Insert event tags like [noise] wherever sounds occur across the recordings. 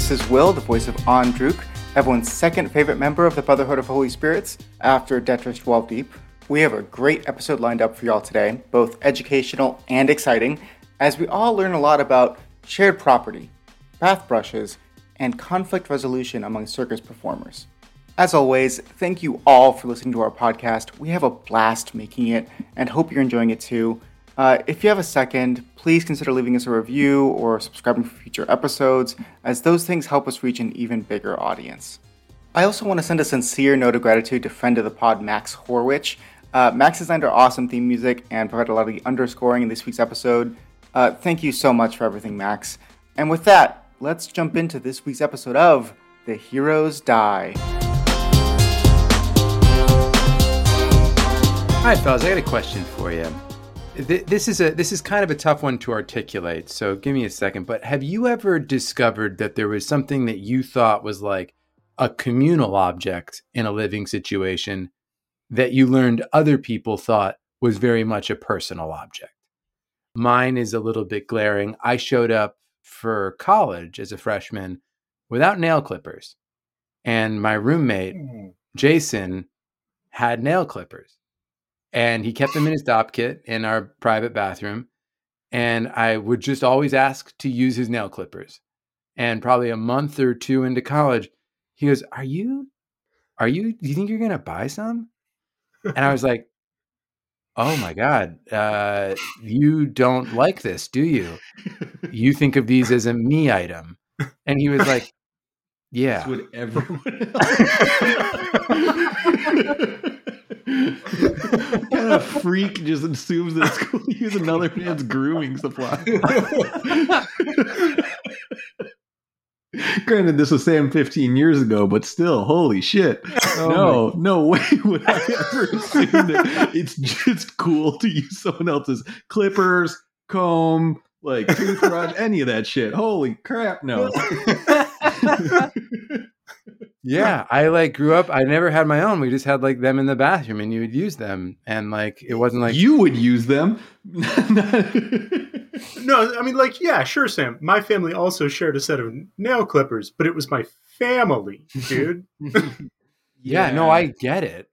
This is Will, the voice of Andruk, everyone's second favorite member of the Brotherhood of Holy Spirits after Detrish 12 We have a great episode lined up for y'all today, both educational and exciting, as we all learn a lot about shared property, bath brushes, and conflict resolution among circus performers. As always, thank you all for listening to our podcast. We have a blast making it and hope you're enjoying it too. Uh, if you have a second, please consider leaving us a review or subscribing for future episodes, as those things help us reach an even bigger audience. I also want to send a sincere note of gratitude to friend of the pod, Max Horwich. Uh, Max designed our awesome theme music and provided a lot of the underscoring in this week's episode. Uh, thank you so much for everything, Max. And with that, let's jump into this week's episode of The Heroes Die. All right, fellas, I got a question for you this is a this is kind of a tough one to articulate. So give me a second. But have you ever discovered that there was something that you thought was like a communal object in a living situation that you learned other people thought was very much a personal object? Mine is a little bit glaring. I showed up for college as a freshman without nail clippers, and my roommate hmm. Jason had nail clippers and he kept them in his dop kit in our private bathroom. And I would just always ask to use his nail clippers. And probably a month or two into college, he goes, Are you, are you, do you think you're going to buy some? And I was like, Oh my God, uh, you don't like this, do you? You think of these as a me item. And he was like, [laughs] Yeah. That's [laughs] what everyone [laughs] kind of freak just assumes that it's [laughs] cool to use another man's grooming supply. [laughs] Granted, this was Sam 15 years ago, but still, holy shit. [laughs] Oh no, my. no way would I ever assume that it's just cool to use someone else's clippers, comb, like toothbrush, any of that shit. Holy crap, no. Yeah, I like grew up. I never had my own. We just had like them in the bathroom, and you would use them, and like it wasn't like you would use them. [laughs] no, I mean like yeah, sure, Sam. My family also shared a set of nail clippers, but it was my family, dude. yeah, [laughs] yeah, no, I get it.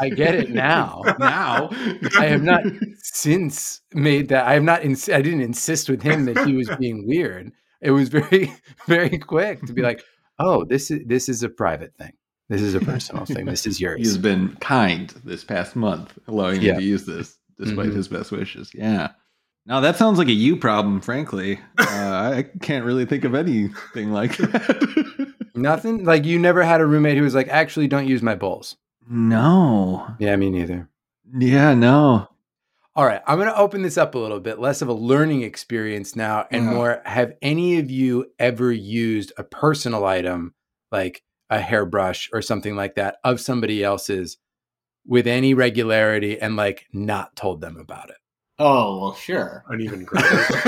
I get it now. [laughs] now I have not since made that. I have not. Ins- I didn't insist with him that he was being weird. It was very, very quick to be like, oh, this is this is a private thing. This is a personal thing. [laughs] This is yours. He's been kind this past month, allowing yeah. me to use this despite mm-hmm. his best wishes. Yeah. Now that sounds like a you problem, frankly. [laughs] Uh, I can't really think of anything like [laughs] that. Nothing? Like you never had a roommate who was like, actually don't use my bowls. No. Yeah, me neither. Yeah, no. All right, I'm going to open this up a little bit, less of a learning experience now and uh-huh. more have any of you ever used a personal item like a hairbrush or something like that of somebody else's with any regularity and like not told them about it? Oh, well, sure. Uneven growth. [laughs]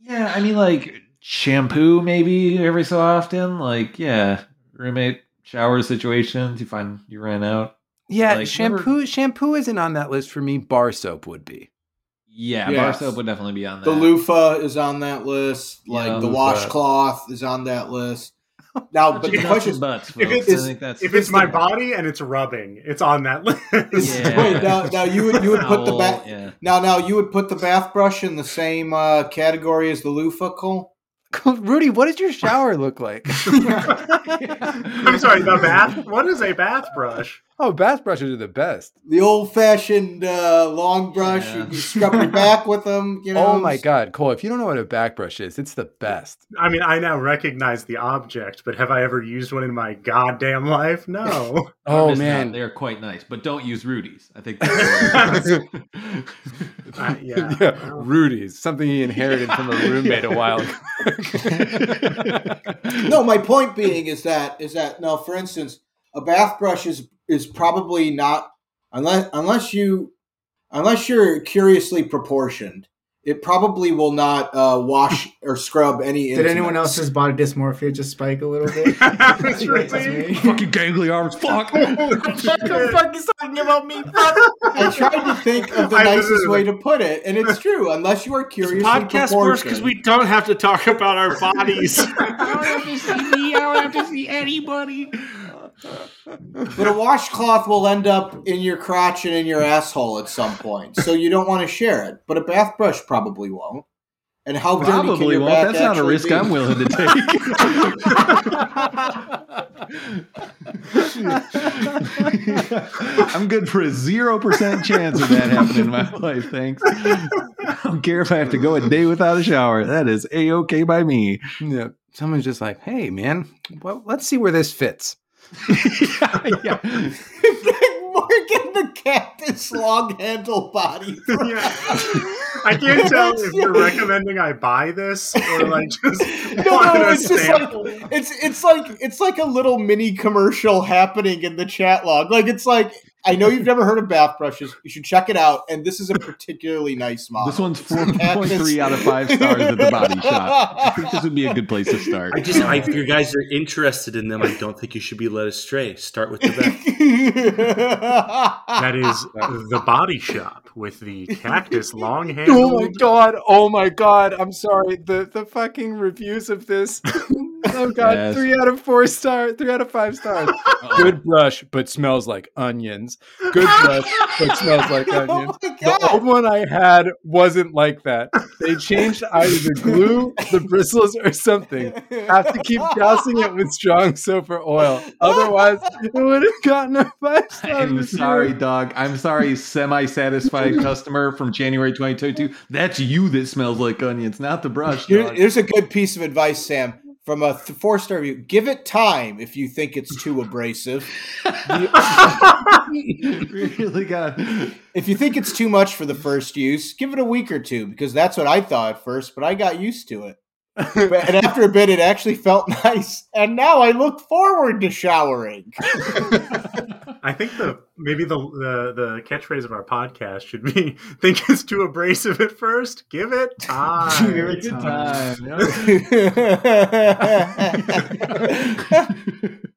yeah, I mean, like shampoo maybe every so often. Like, yeah, roommate shower situations you find you ran out? Yeah, like, shampoo never... shampoo isn't on that list for me. Bar soap would be. Yeah, yes. bar soap would definitely be on that. The loofah is on that list. Like yeah, the loofah. washcloth is on that list. Now, but the question butts, if it's, if it's my body and it's rubbing, it's on that [laughs] list. Yeah. Wait, now, now you would you would put the bath yeah. now now you would put the bath brush in the same uh, category as the loofah, Cole? Rudy, what does your shower look like? [laughs] I'm sorry, the bath. What is a bath brush? Oh, bath brushes are the best. The old fashioned uh, long brush. Yeah. You scrub your back with them. You know. Oh my God, Cole! If you don't know what a back brush is, it's the best. I mean, I now recognize the object, but have I ever used one in my goddamn life? No. [laughs] oh man, not. they're quite nice, but don't use Rudy's. I think. That's [laughs] uh, yeah. [laughs] yeah, Rudy's something he inherited from a roommate a while ago. no, my point being is that is that now, for instance, a bath brush is is probably not unless unless you unless you're curiously proportioned it probably will not uh, wash [laughs] or scrub any. Did anyone else's body dysmorphia just spike a little bit? [laughs] [laughs] That's right. Fucking gangly arms. Fuck. what the fuck is talking about me? I tried to think of the I nicest way to put it, and it's true. Unless you are curious, this podcast works because we don't have to talk about our bodies. I don't have to see me. I don't have to see anybody but a washcloth will end up in your crotch and in your asshole at some point, so you don't want to share it. But a bath brush probably won't. And how probably won't. That's not a risk be? I'm willing to take. [laughs] I'm good for a zero percent chance of that happening in my life. Thanks. I don't care if I have to go a day without a shower. That is a okay by me. Yeah. Someone's just like, "Hey, man, well, let's see where this fits." Yeah, [laughs] yeah. Morgan the cat cactus long handle body. yeah. I can't tell [laughs] if you're recommending I buy this or like just [laughs] no, no, it's just like it's it's like it's like a little mini commercial happening in the chat log. Like it's like I know you've never heard of bath brushes. You should check it out. And this is a particularly nice model. This one's [laughs] four point three out of five stars at the Body Shop. I think this would be a good place to start. I just, I, if you guys are interested in them, I don't think you should be led astray. Start with the bath. that is the Body Shop with the cactus long handle. [laughs] Oh my god! Oh my god! I'm sorry. The the fucking reviews of this. [laughs] oh god! Yes. Three out of four star. Three out of five stars. [laughs] Good brush, but smells like onions onions. Good brush, but smells like [laughs] oh onions. Oh the old one I had wasn't like that. They changed either the glue, the bristles, or something. Have to keep dousing it with strong soap or oil. Otherwise, it would have gotten a five star. I'm sorry, dog. I'm sorry, semi satisfied [laughs] customer from January 2022. That's you that smells like onions, not the brush. Here, here's a good piece of advice, Sam from a th- four star review. Give it time if you think it's too abrasive. really got. If you think it's too much for the first use, give it a week or two because that's what I thought at first, but I got used to it. and after a bit, it actually felt [laughs] nice, and now I look forward to showering. [laughs] I think the maybe the, the the catchphrase of our podcast should be: [laughs] "Think it's too abrasive at first. Give it time. Give it time." [laughs]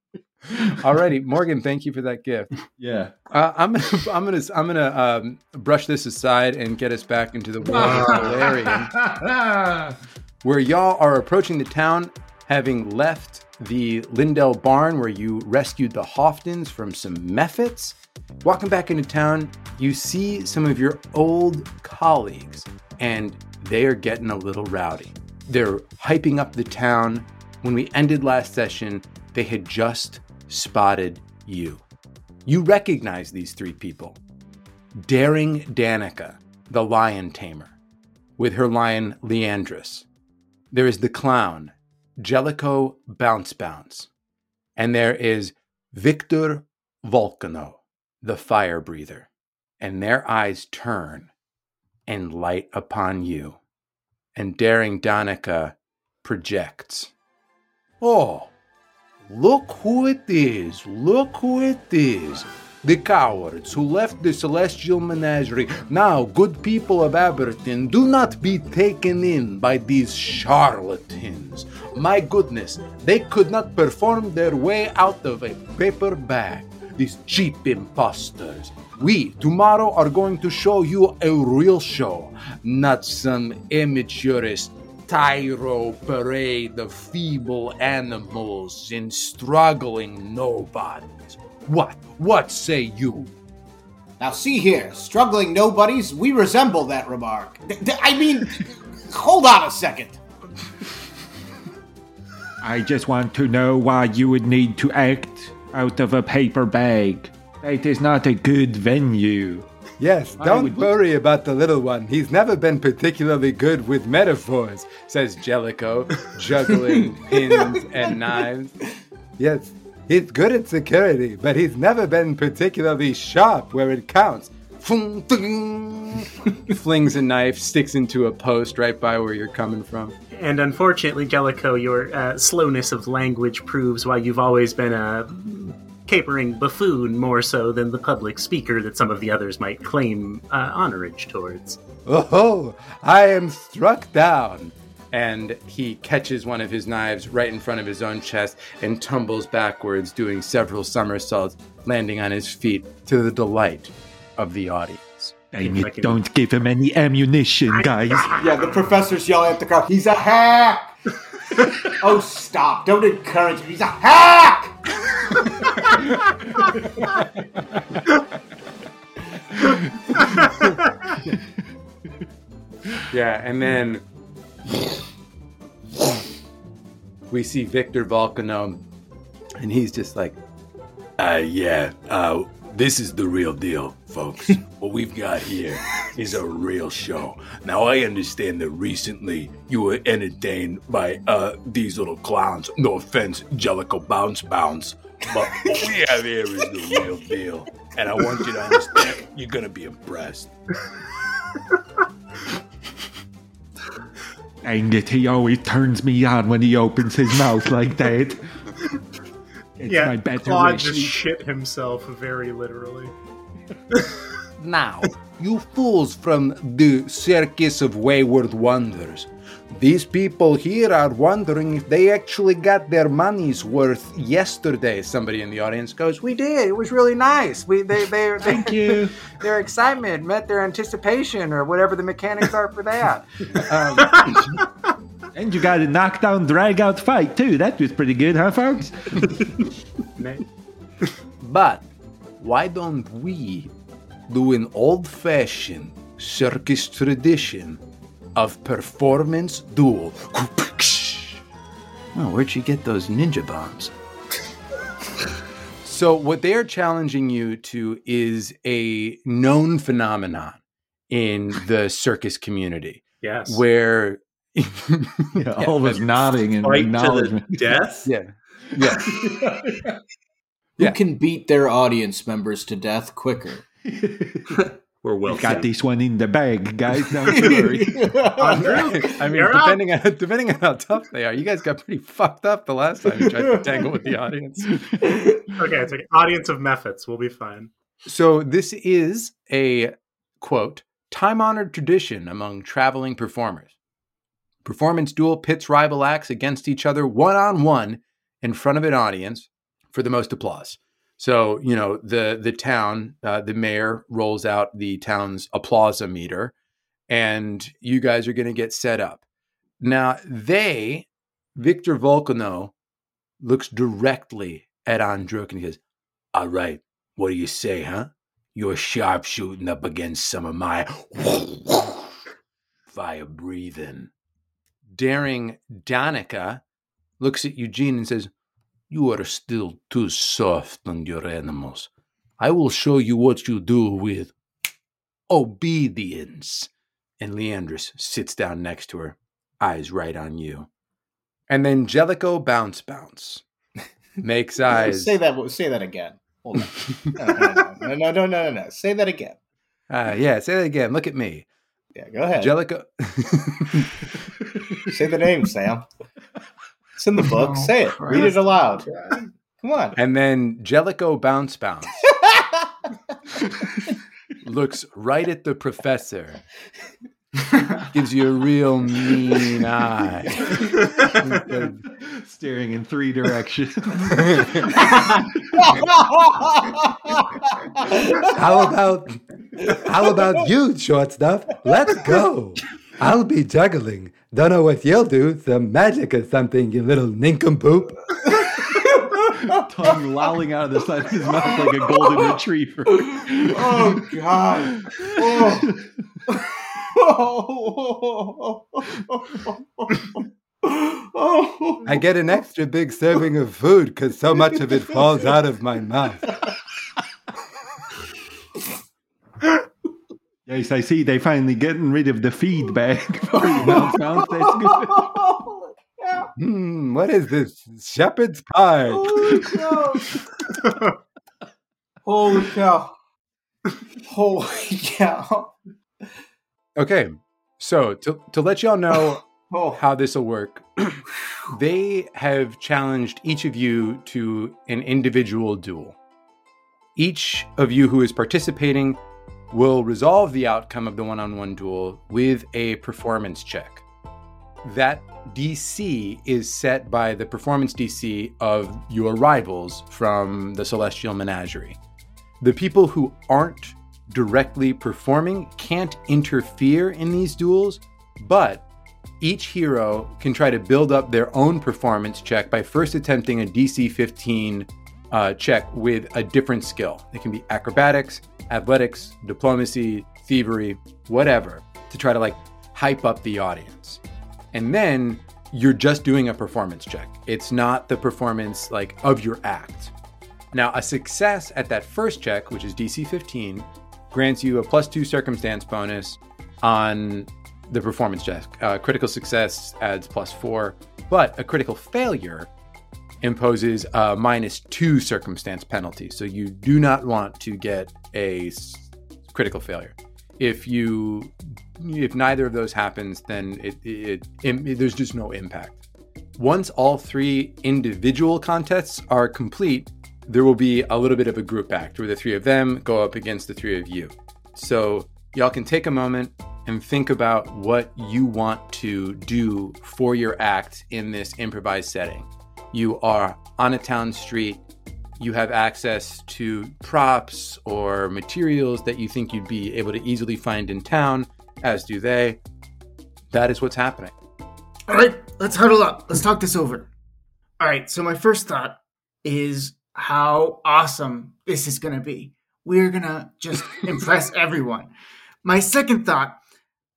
Alrighty, Morgan, thank you for that gift. Yeah, uh, I'm gonna, [laughs] I'm gonna, I'm gonna um, brush this aside and get us back into the world of Valerian, where y'all are approaching the town, having left the Lindell barn where you rescued the Hoftons from some mephits. Walking back into town, you see some of your old colleagues, and they are getting a little rowdy. They're hyping up the town. When we ended last session, they had just spotted you. You recognize these three people Daring Danica, the lion tamer, with her lion Leandris. There is the clown, Jellicoe Bounce Bounce. And there is Victor Volcano, the fire breather. And their eyes turn and light upon you. And Daring Danica projects. Oh, look who it is! Look who it is! The cowards who left the celestial menagerie. Now, good people of Aberdeen, do not be taken in by these charlatans. My goodness, they could not perform their way out of a paper bag. These cheap impostors. We, tomorrow, are going to show you a real show, not some amateurist tyro parade of feeble animals and struggling nobodies. What? What say you? Now, see here, struggling nobodies, we resemble that remark. I mean, hold on a second. I just want to know why you would need to act out of a paper bag. That is not a good venue. Yes, don't would... worry about the little one. He's never been particularly good with metaphors, says Jellicoe, juggling [laughs] pins and knives. Yes, He's good at security, but he's never been particularly sharp where it counts. Fung [laughs] Flings a knife, sticks into a post right by where you're coming from. And unfortunately, Jellicoe, your uh, slowness of language proves why you've always been a capering buffoon more so than the public speaker that some of the others might claim uh, honorage towards. Oh, I am struck down. And he catches one of his knives right in front of his own chest and tumbles backwards, doing several somersaults, landing on his feet to the delight of the audience. And you don't give him any ammunition, guys. [laughs] Yeah, the professor's yelling at the crowd. He's a hack. [laughs] oh, stop! Don't encourage him. He's a hack. [laughs] Yeah, and then we see Victor Volcano, and he's just like, Uh, yeah, uh, this is the real deal, folks. [laughs] what we've got here is a real show. Now, I understand that recently you were entertained by uh, these little clowns. No offense, Jellicle Bounce Bounce. But what we have here is the real deal. And I want you to understand, you're going to be impressed. [laughs] And it, he always turns me on when he opens his mouth like that. It's yeah, my better Claude wish. just shit himself very literally. Now, you fools from the Circus of Wayward Wonders. These people here are wondering if they actually got their money's worth yesterday. Somebody in the audience goes, "We did. It was really nice. We they they Thank you. [laughs] their excitement met their anticipation, or whatever the mechanics are for that." Um, [laughs] And you got a knockdown, drag out fight, too. That was pretty good, huh, folks? [laughs] But why don't we do an old fashioned circus tradition of performance duel? Oh, where'd you get those ninja bombs? so, what they are challenging you to is a known phenomenon in the circus community Yes. where. [laughs] Yeah, all of us nodding and Fight to acknowledgement. the death. yeah. Yeah. [laughs] Who can beat their audience members to death quicker? [laughs] We're well. We've got this one in the bag, guys. Don't worry. [laughs] I mean, You're up. depending on depending on how tough they are, you guys got pretty fucked up the last time you tried to tangle with the audience. Okay, it's like audience of mephits. We'll be fine. So this is a quote time honored tradition among traveling performers. Performance duel pits rival acts against each other one on one in front of an audience for the most applause. So you know the the town, uh, the mayor rolls out the town's applause meter, and you guys are going to get set up. Now they, Victor Volcano, looks directly at Andruk and he goes, All right, what do you say, huh? You're sharpshooting up against some of my [laughs] fire breathing. daring Danica looks at Eugene and says, You are still too soft on your animals. I will show you what you do with obedience. And Leandris sits down next to her, eyes right on you. And then Jellicoe Bounce Bounce [laughs] makes eyes. Say that. Say that again. Hold on. No, no, no, no, no. Say that again. [laughs] Uh, yeah, say that again. Look at me. Yeah, go ahead. Jellicoe. [laughs] Say the name, Sam. It's in the book. Say it. Read it aloud. Come on. and then Jellicoe Bounce Bounce [laughs] looks right at the professor, gives you a real mean eye. Staring in three directions. How about how about you, short stuff? Let's go. I'll be juggling. Don't know what you'll do. Some magic or something, you little nincompoop. Tongue lolling out of the side of his mouth like a golden retriever. oh God. Oh. oh. I get an extra big serving of food because so much of it falls out of my mouth. Yes, I see. They finally getting rid of the feedback [laughs] for you now, That's good. [laughs] Hmm, what is this? Shepherd's pie. Holy cow. [laughs] Holy cow. Holy cow. Okay, so to, to let y'all know Oh. how this will work, [clears throat] they have challenged each of you to an individual duel. Each of you who is participating will resolve the outcome of the one on one duel with a performance check. That DC is set by the performance DC of your rivals from the Celestial Menagerie. The people who aren't directly performing can't interfere in these duels, but each hero can try to build up their own performance check by first attempting a DC 15 uh, check with a different skill. It can be acrobatics, athletics, diplomacy, thievery, whatever, to try to like hype up the audience. And then you're just doing a performance check. It's not the performance like of your act. Now, a success at that first check, which is DC 15, grants you a plus two circumstance bonus on the performance check. Uh, critical success adds plus four, but a critical failure imposes a minus two circumstance penalty. So you do not want to get a critical failure. If you, if neither of those happens, then it, it, it, it there's just no impact. Once all three individual contests are complete, there will be a little bit of a group act where the three of them go up against the three of you. So y'all can take a moment and think about what you want to do for your act in this improvised setting. You are on a town street, you have access to props or materials that you think you'd be able to easily find in town, as do they. That is what's happening. All right, let's huddle up. Let's talk this over. All right, so my first thought is how awesome this is going to be. We're going to just [laughs] impress everyone. My second thought,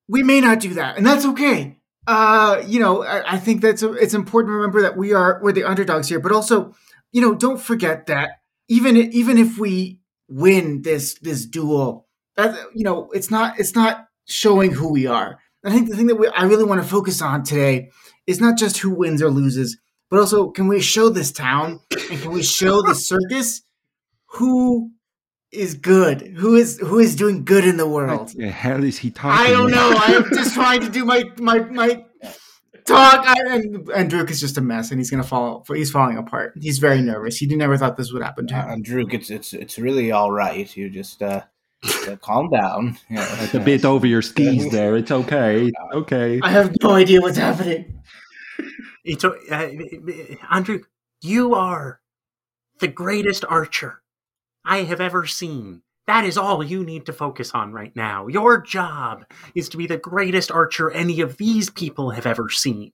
we may not do that, and that's okay. Uh, you know, I, I think that's it's important to remember that we are we're the underdogs here, but also, you know, don't forget that even even if we win this this duel, that you know, it's not it's not showing who we are. I think the thing that we, I really want to focus on today is not just who wins or loses, but also can we show this town and can we show the circus who is good, who is who is doing good in the world. What the hell is he talking? I don't know. I'm just trying to do my my my talk. I, and Andruk is just a mess, and he's gonna fall. He's falling apart. He's very nervous. He never thought this would happen to him. Uh, Drew, it's it's it's really all right. You just uh, just, uh, calm down. [laughs] Yeah. It's a bit over your skis there. It's okay. Okay. I have no idea what's happening. It's uh, Andrew. You are the greatest archer I have ever seen. That is all you need to focus on right now. Your job is to be the greatest archer any of these people have ever seen.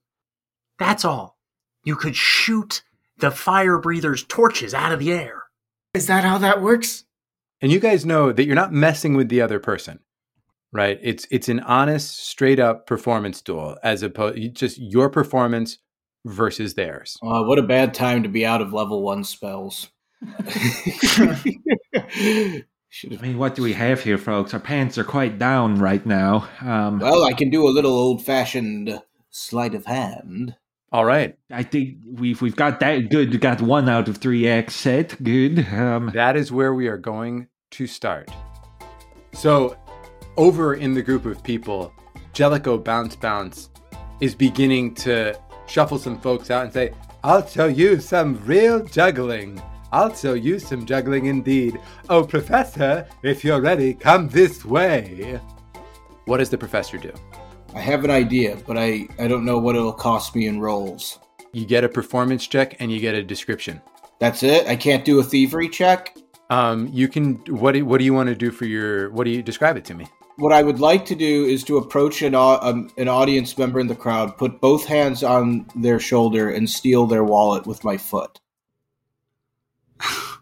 That's all. You could shoot the fire breathers' torches out of the air. Is that how that works? And you guys know that you're not messing with the other person, right? It's it's an honest, straight up performance duel, as opposed just your performance versus theirs. Uh, what a bad time to be out of level one spells. Should I mean, what do we have here, folks? Our pants are quite down right now. Um, Well, I can do a little old fashioned sleight of hand. All right, I think we've we've got that good. We got one out of three X set. Good. Um, that is where we are going to start. So, over in the group of people, Jellicoe Bounce Bounce is beginning to shuffle some folks out and say, I'll tell you some real juggling. I'll tell you some juggling indeed. Oh, Professor, if you're ready, come this way. What does the professor do? I have an idea, but I, I don't know what it'll cost me in rolls. You get a performance check and you get a description. That's it? I can't do a thievery check? Um, you can. What do, What do you want to do for your? What do you describe it to me? What I would like to do is to approach an, um, an audience member in the crowd, put both hands on their shoulder, and steal their wallet with my foot. [laughs]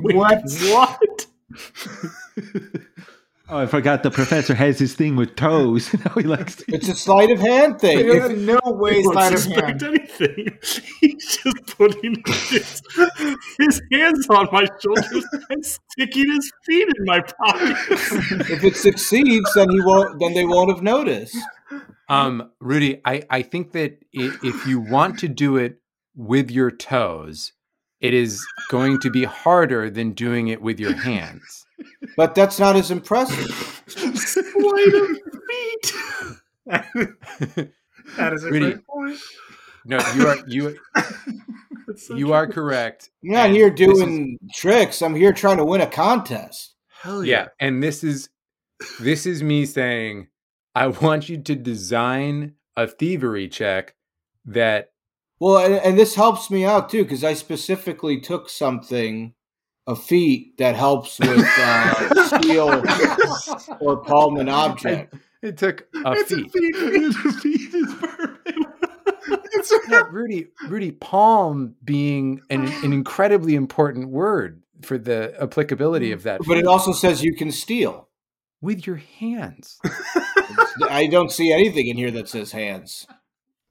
What? What? [laughs] oh, I forgot the professor has his thing with toes. [laughs] now he likes to. It's a sleight of hand thing. There's no way He won't sleight of hand. anything. He's just putting his, his hands on my shoulders and sticking his feet in my pockets. if it succeeds, then he won't. Then they won't have noticed. Um, Rudy, I, I think that if you want to do it with your toes, it is going to be harder than doing it with your hands. But that's not as impressive. Sleight of feet. that is a Really? great point. No, you are you [laughs] That's such you a- are correct. I'm not And here this is- doing tricks. I'm here trying to win a contest. Hell yeah. And this is this is me saying I want you to design a thievery check that Well, and, and this helps me out too because I specifically took something, a feat that helps with [laughs] uh, steal or palm an object. it took a It's a feat. The feet is perfect. [laughs] Yeah, Rudy, Rudy, palm being an, an incredibly important word for the applicability of that. But it also says you can steal. with your hands. [laughs] I don't see anything in here that says hands.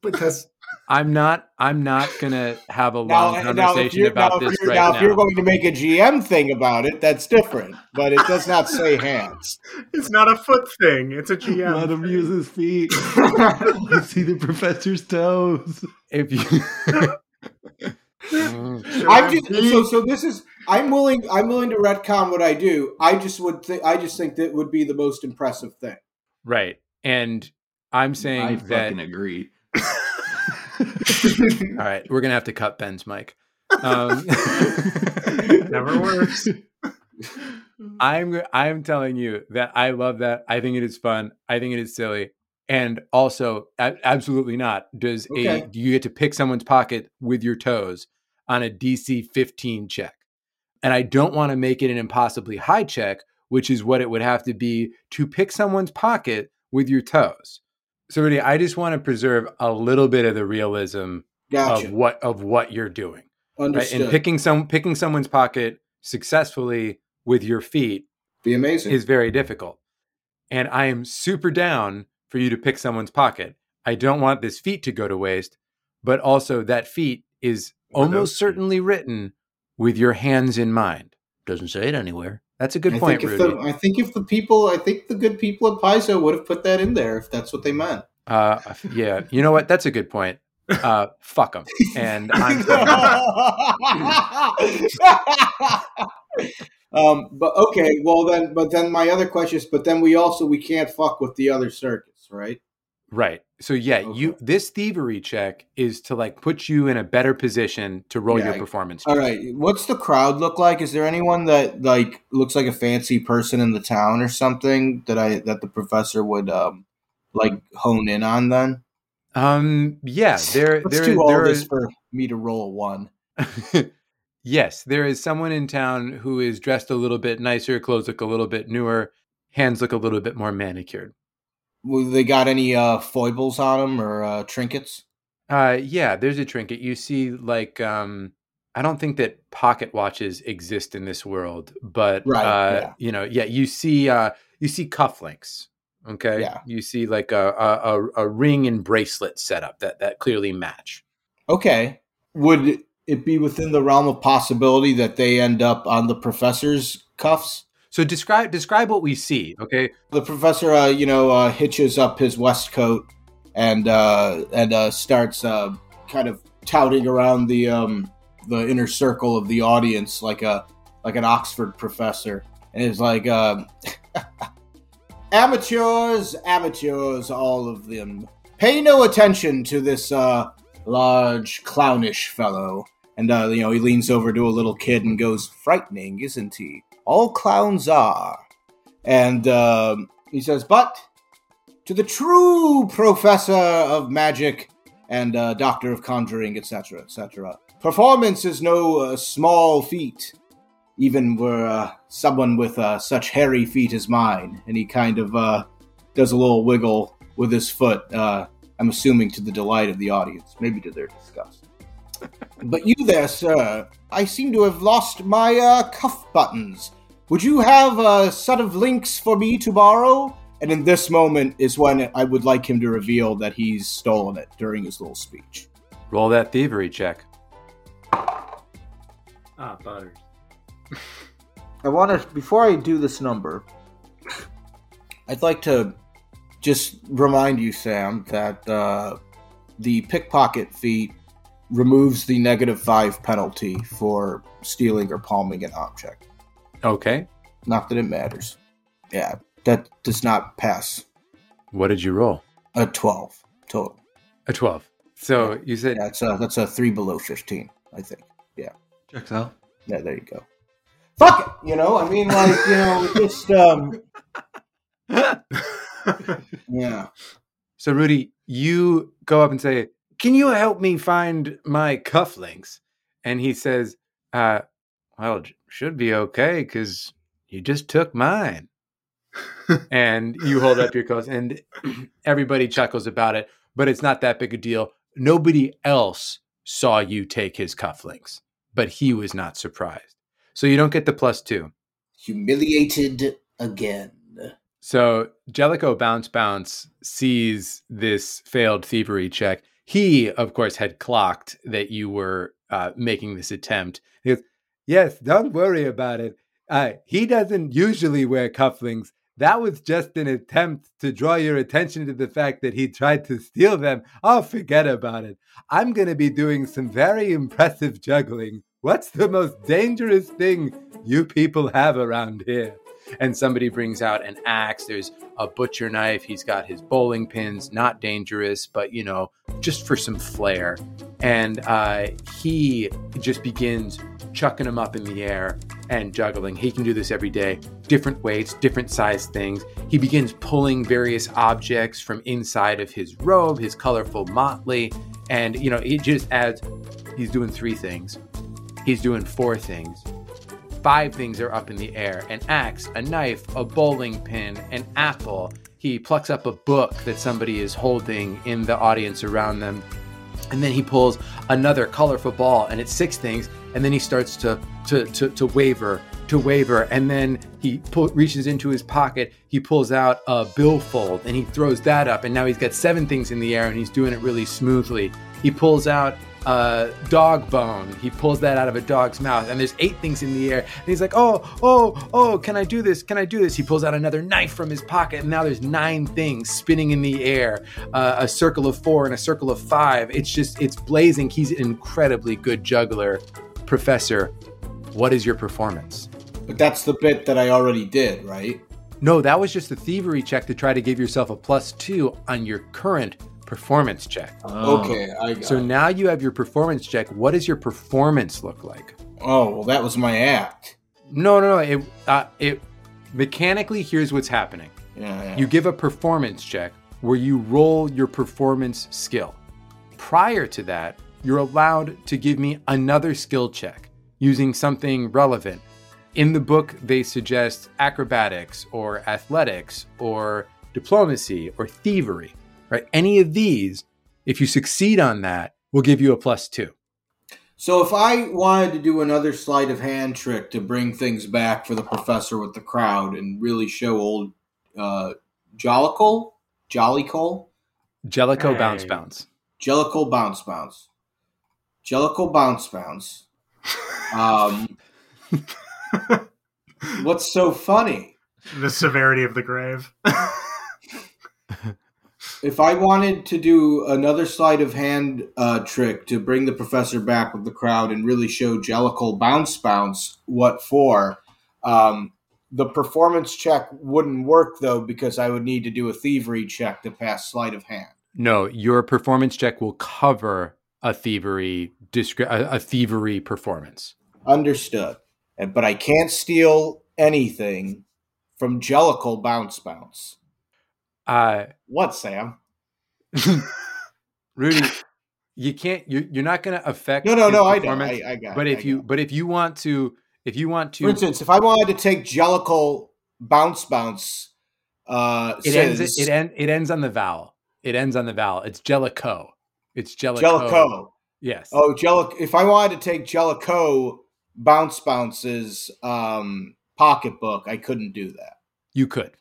because I'm not. I'm not gonna have a long now, conversation you're, about now, this right now, now. if you're going to make a GM thing about it, that's different. But it does not say hands. [laughs] It's not a foot thing. It's a [laughs] GM. Let him use his feet. [laughs] see the professor's toes. if you, I'm just so so. This is I'm willing. I'm willing to retcon what I do. I just would. Th- I just think that would be the most impressive thing. right, and I'm saying I that. fucking agree. All right, we're gonna have to cut Ben's mic. Um, [laughs] Never works. [laughs] I'm I'm telling you that I love that. I think it is fun. I think it is silly. And also, a- absolutely not. Does Okay. a do you get to pick someone's pocket with your toes on a DC 15 check? And I don't want to make it an impossibly high check, which is what it would have to be to pick someone's pocket with your toes. So, really, I just want to preserve a little bit of the realism Gotcha. of what of what you're doing right? Understood. and picking some picking someone's pocket successfully with your feet be amazing. is very difficult and i am super down for you to pick someone's pocket i don't want this feat to go to waste but also that feat is almost certainly written with your hands in mind doesn't say it anywhere that's a good I point think rudy the I think if the people I think the good people at Paizo would have put that in there if that's what they meant. uh, yeah you know what that's a good point uh, fuck them and [laughs] [laughs] um, but okay, well then, but then my other question is, but then we also we can't fuck with the other circuits, right? Right. So yeah, you this thievery check is to like put you in a better position to roll Yeah, your performance. All check. right, what's the crowd look like? Is there anyone that like looks like a fancy person in the town or something that I that the professor would um like hone in on? Then Um yeah, there let's there do all there this is for me to roll a one. [laughs] Yes, there is someone in town who is dressed a little bit nicer, clothes look a little bit newer, hands look a little bit more manicured. They got any uh foibles on them or uh, trinkets? Uh yeah, there's a trinket. You see like um I don't think that pocket watches exist in this world, but Right, uh yeah. you know, yeah, you see uh you see cufflinks. Okay. Yeah. You see like a, a, a, a ring and bracelet setup that, that clearly match. Okay, would it be within the realm of possibility that they end up on the professor's cuffs? So describe describe what we see. Okay. The professor, uh, you know, uh, hitches up his waistcoat and uh, and uh, starts uh, kind of touting around the um, the inner circle of the audience like a like an Oxford professor, and it's like uh, [laughs] amateurs, amateurs, all of them. Pay no attention to this uh, large clownish fellow. And you know, he leans over to a little kid and goes, "Frightening, isn't he? All clowns are." And um he says, "But to the true professor of magic and uh, doctor of conjuring, etc., etc., performance is no uh, small feat, even were uh, someone with uh, such hairy feet as mine." And he kind of uh, does a little wiggle with his foot. I'm assuming to the delight of the audience, maybe to their disgust. [laughs] but you there, sir, I seem to have lost my cuff buttons. Would you have a set of links for me to borrow? And in this moment is when I would like him to reveal that he's stolen it during his little speech. Roll that thievery check. Ah, butters. [laughs] I want to, before I do this number, I'd like to just remind you, Sam, that uh, the pickpocket feat removes the negative five penalty for stealing or palming an object. Okay. Not that it matters. Yeah, that does not pass What did you roll? a 12 total. A 12. So you said That's a, that's a three below 15, I think. Yeah. Checks out. Yeah, there you go. fuck it. You know, I mean, like you know, just um, [laughs] yeah. So, Rudy, you go up and say, Can you help me find my cufflinks? And he says, uh, Well, it should be okay because you just took mine. [laughs] and you hold up your cuffs, and [clears throat] everybody chuckles about it, but it's not that big a deal. Nobody else saw you take his cufflinks, but he was not surprised. So you don't get the plus two. Humiliated again. So Jellicoe Bounce Bounce sees this failed thievery check. He, of course, had clocked that you were uh, making this attempt. He goes, Yes, don't worry about it. Uh, he doesn't usually wear cufflinks. That was just an attempt to draw your attention to the fact that he tried to steal them. Oh, forget about it. I'm going to be doing some very impressive juggling. What's the most dangerous thing you people have around here? And somebody brings out an axe. There's a butcher knife. He's got his bowling pins, not dangerous, but you know, just for some flair. And uh, he just begins chucking them up in the air and juggling. He can do this every day, different weights, different size things. He begins pulling various objects from inside of his robe, his colorful motley, and you know, it just adds. He's doing three things. He's doing four things five things are up in the air an axe, a knife, a bowling pin, an apple. He plucks up a book that somebody is holding in the audience around them. And then he pulls another colorful ball, and it's six things. And then he starts to to to, to waver, to waver, and then he pull, reaches into his pocket. He pulls out a billfold, and he throws that up. And now he's got seven things in the air, and he's doing it really smoothly. He pulls out uh, dog bone. He pulls that out of a dog's mouth, and there's eight things in the air. And he's like, "Oh, oh, oh! Can I do this? Can I do this?" He pulls out another knife from his pocket, and now there's nine things spinning in the air. Uh, a circle of four and a circle of five. It's just, it's blazing. He's an incredibly good juggler. Professor, what is your performance? But that's the bit that I already did, right? No, that was just a thievery check to try to give yourself a plus two on your current performance check. Oh. Okay, I got So it. now you have your performance check. What does your performance look like? Oh, well, that was my act. No, no, no. It, uh, it mechanically. Here's what's happening. Yeah, yeah. You give a performance check where you roll your performance skill. Prior to that, you're allowed to give me another skill check using something relevant. In the book, they suggest acrobatics or athletics or diplomacy or thievery, right? Any of these, if you succeed on that, will give you a plus two. So if I wanted to do another sleight of hand trick to bring things back for the professor with the crowd and really show old uh, Jollicle, Jollycole, Jellicoe Hey. bounce bounce. Jellicle bounce bounce, Jellicle bounce bounce. Um, [laughs] what's so funny? the severity of the grave. [laughs] If I wanted to do another sleight of hand uh, trick to bring the professor back with the crowd and really show Jellicle bounce bounce what for, um, the performance check wouldn't work though because I would need to do a thievery check to pass sleight of hand. No, your performance check will cover a thievery a thievery performance. Understood. But I can't steal anything from Jellicle bounce bounce. Uh, What, Sam? [laughs] Rudy, you can't. You're, you're not going to affect. No, no, no. I know. I, I got. But it, if I you, but if you want to, if you want to, for instance, if I wanted to take Jellicle bounce bounce, uh, it says ends. It, end, it ends on the vowel. It ends on the vowel. It's Jellicoe. It's Jellicoe. Jellicoe. Yes. Oh, Jellic. If I wanted to take Jellicoe bounce bounce's um, pocketbook, I couldn't do that. You could.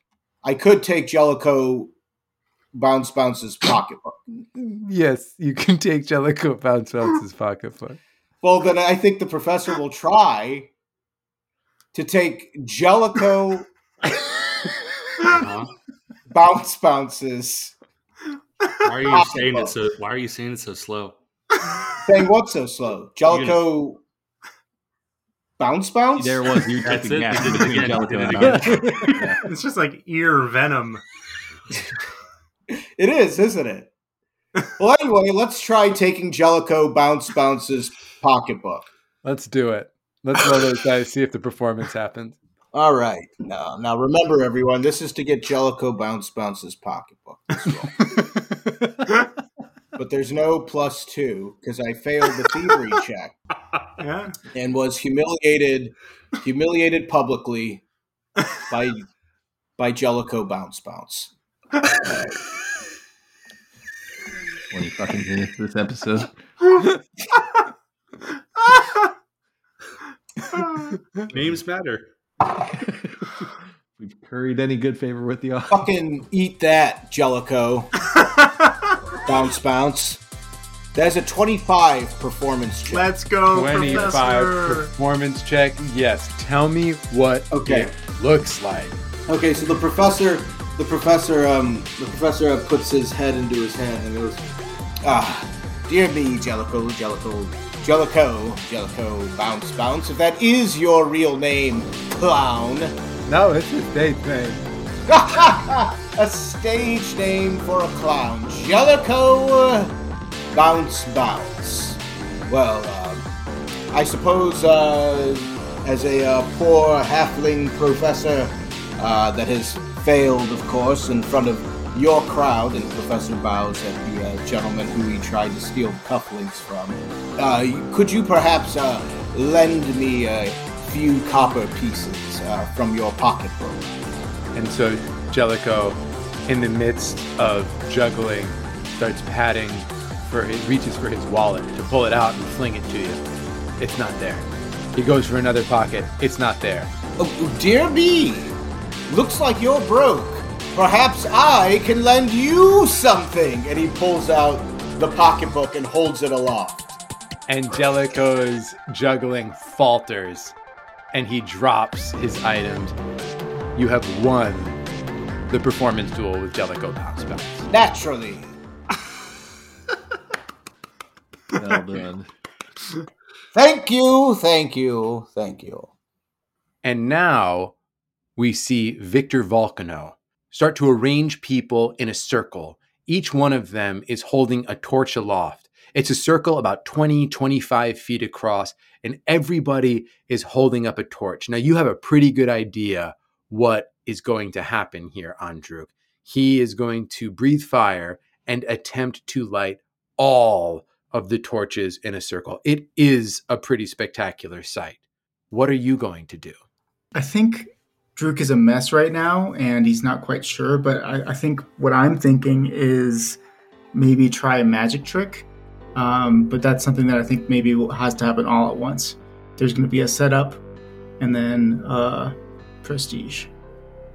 I could take Jellicoe bounce bounce's [coughs] pocketbook. Yes, you can take Jellicoe bounce bounce's [gasps] pocketbook. Well, then I think the professor will try to take Jellicoe [laughs] Uh-huh. bounce bounces. Why are you saying it so? Why are you saying it so slow? Saying what so slow? Jellicoe bounce bounce. There it was. You took That's the it. gap did it again. Jellicoe You and did it Bounce. [laughs] [laughs] it's just like ear venom. It is, isn't it? Well, anyway, let's try taking Jellicoe bounce bounce's pocketbook. Let's do it. Let's roll those dice, see if the performance happens. All right. Now, now remember, everyone, this is to get Jellicoe Bounce Bounce's pocketbook. [laughs] but there's no plus two because I failed the thievery check Yeah. and was humiliated, humiliated publicly by by Jellicoe Bounce Bounce. Twenty fucking minutes this episode. Names matter. We've curried any good favor with the audience. Fucking eat that, Jellicoe. [laughs] bounce Bounce. There's a 25 performance check. Let's go, 25 Professor. performance check. Yes. Tell me what Okay. it looks like. Okay, so the professor, the professor, um, the professor uh, puts his head into his hand and goes, "Ah, dear me, Jellicoe, Jellicoe, Jellicoe, Jellicoe, bounce, bounce. If that is your real name, clown, No, it's a stage name. [laughs] a stage name for a clown, Jellicoe, uh, bounce, bounce. Well, um, I suppose uh, as a uh, poor halfling professor uh, that has failed, of course, in front of your crowd, and Professor bows at the uh, gentleman who he tried to steal cufflinks from. Uh, could you perhaps uh, lend me a few copper pieces from your pocketbook? And so Jellicoe, in the midst of juggling, starts patting for it reaches for his wallet to pull it out and fling it to you. It's not there. He goes for another pocket. It's not there. Oh, oh, dear me! Looks like you're broke. Perhaps I can lend you something. And he pulls out the pocketbook and holds it aloft. And Jellicoe's juggling falters and he drops his items. You have won the performance duel with Jellicoe Bounce Bounce. Naturally. Well done. Thank you, thank you, thank you. And now we see Victor Volcano start to arrange people in a circle. Each one of them is holding a torch aloft. It's a circle about 20, 25 feet across, and everybody is holding up a torch. Now, you have a pretty good idea what is going to happen here, Andruk. He is going to breathe fire and attempt to light all of the torches in a circle. It is a pretty spectacular sight. What are you going to do? I think Druk is a mess right now, and he's not quite sure. But I, I think what I'm thinking is maybe try a magic trick. Um, but that's something that I think maybe has to happen all at once. There's going to be a setup, and then uh, prestige.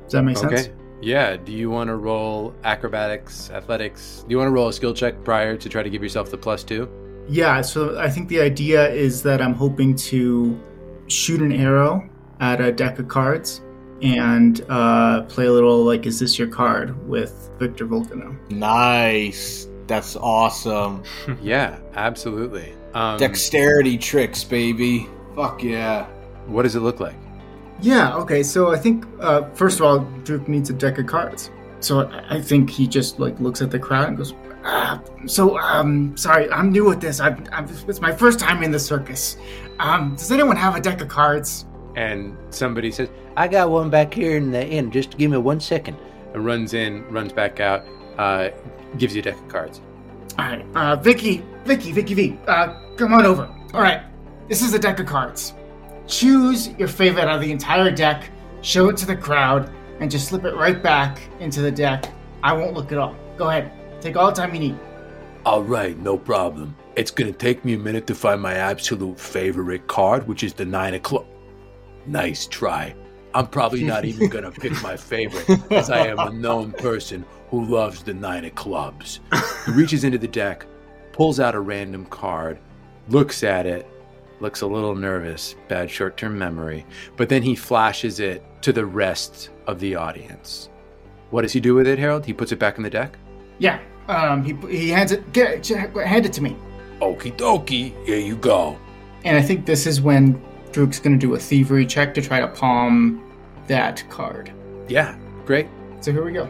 Does that make sense? Okay. Yeah. Do you want to roll acrobatics, athletics? Do you want to roll a skill check prior to try to give yourself the plus two? Yeah, so I think the idea is that I'm hoping to shoot an arrow at a deck of cards and uh, play a little like, is this your card with Victor Volcano? Nice. That's awesome. [laughs] yeah, absolutely. Um, Dexterity tricks, baby. Fuck yeah. what does it look like? Yeah, okay, so I think, uh, first of all, Druk needs a deck of cards. So I think he just like looks at the crowd and goes, ah, so, um, sorry, I'm new at this. I've, I've, it's my first time in the circus. Um, does anyone have a deck of cards? And somebody says, I got one back here in the inn. Just give me one second. And runs in, runs back out, uh, gives you a deck of cards. All right, uh, Vicky, Vicky, Vicky V, uh, come on over. All right, this is a deck of cards. Choose your favorite out of the entire deck, show it to the crowd, and just slip it right back into the deck. I won't look at all. Go ahead, take all the time you need. All right, no problem. It's gonna take me a minute to find my absolute favorite card, which is the nine o'clock. Nice try. I'm probably not even gonna pick my [laughs] favorite, as I am a known person who loves the nine of clubs. He reaches into the deck, pulls out a random card, looks at it, looks a little nervous, bad short term memory, but then he flashes it to the rest of the audience. What does he do with it, Harold? He puts it back in the deck? Yeah, um, he he hands it. Get it, hand it to me. Okie dokie, here you go. And I think this is when Druk's gonna do a thievery check to try to palm that card. Yeah, great. So here we go.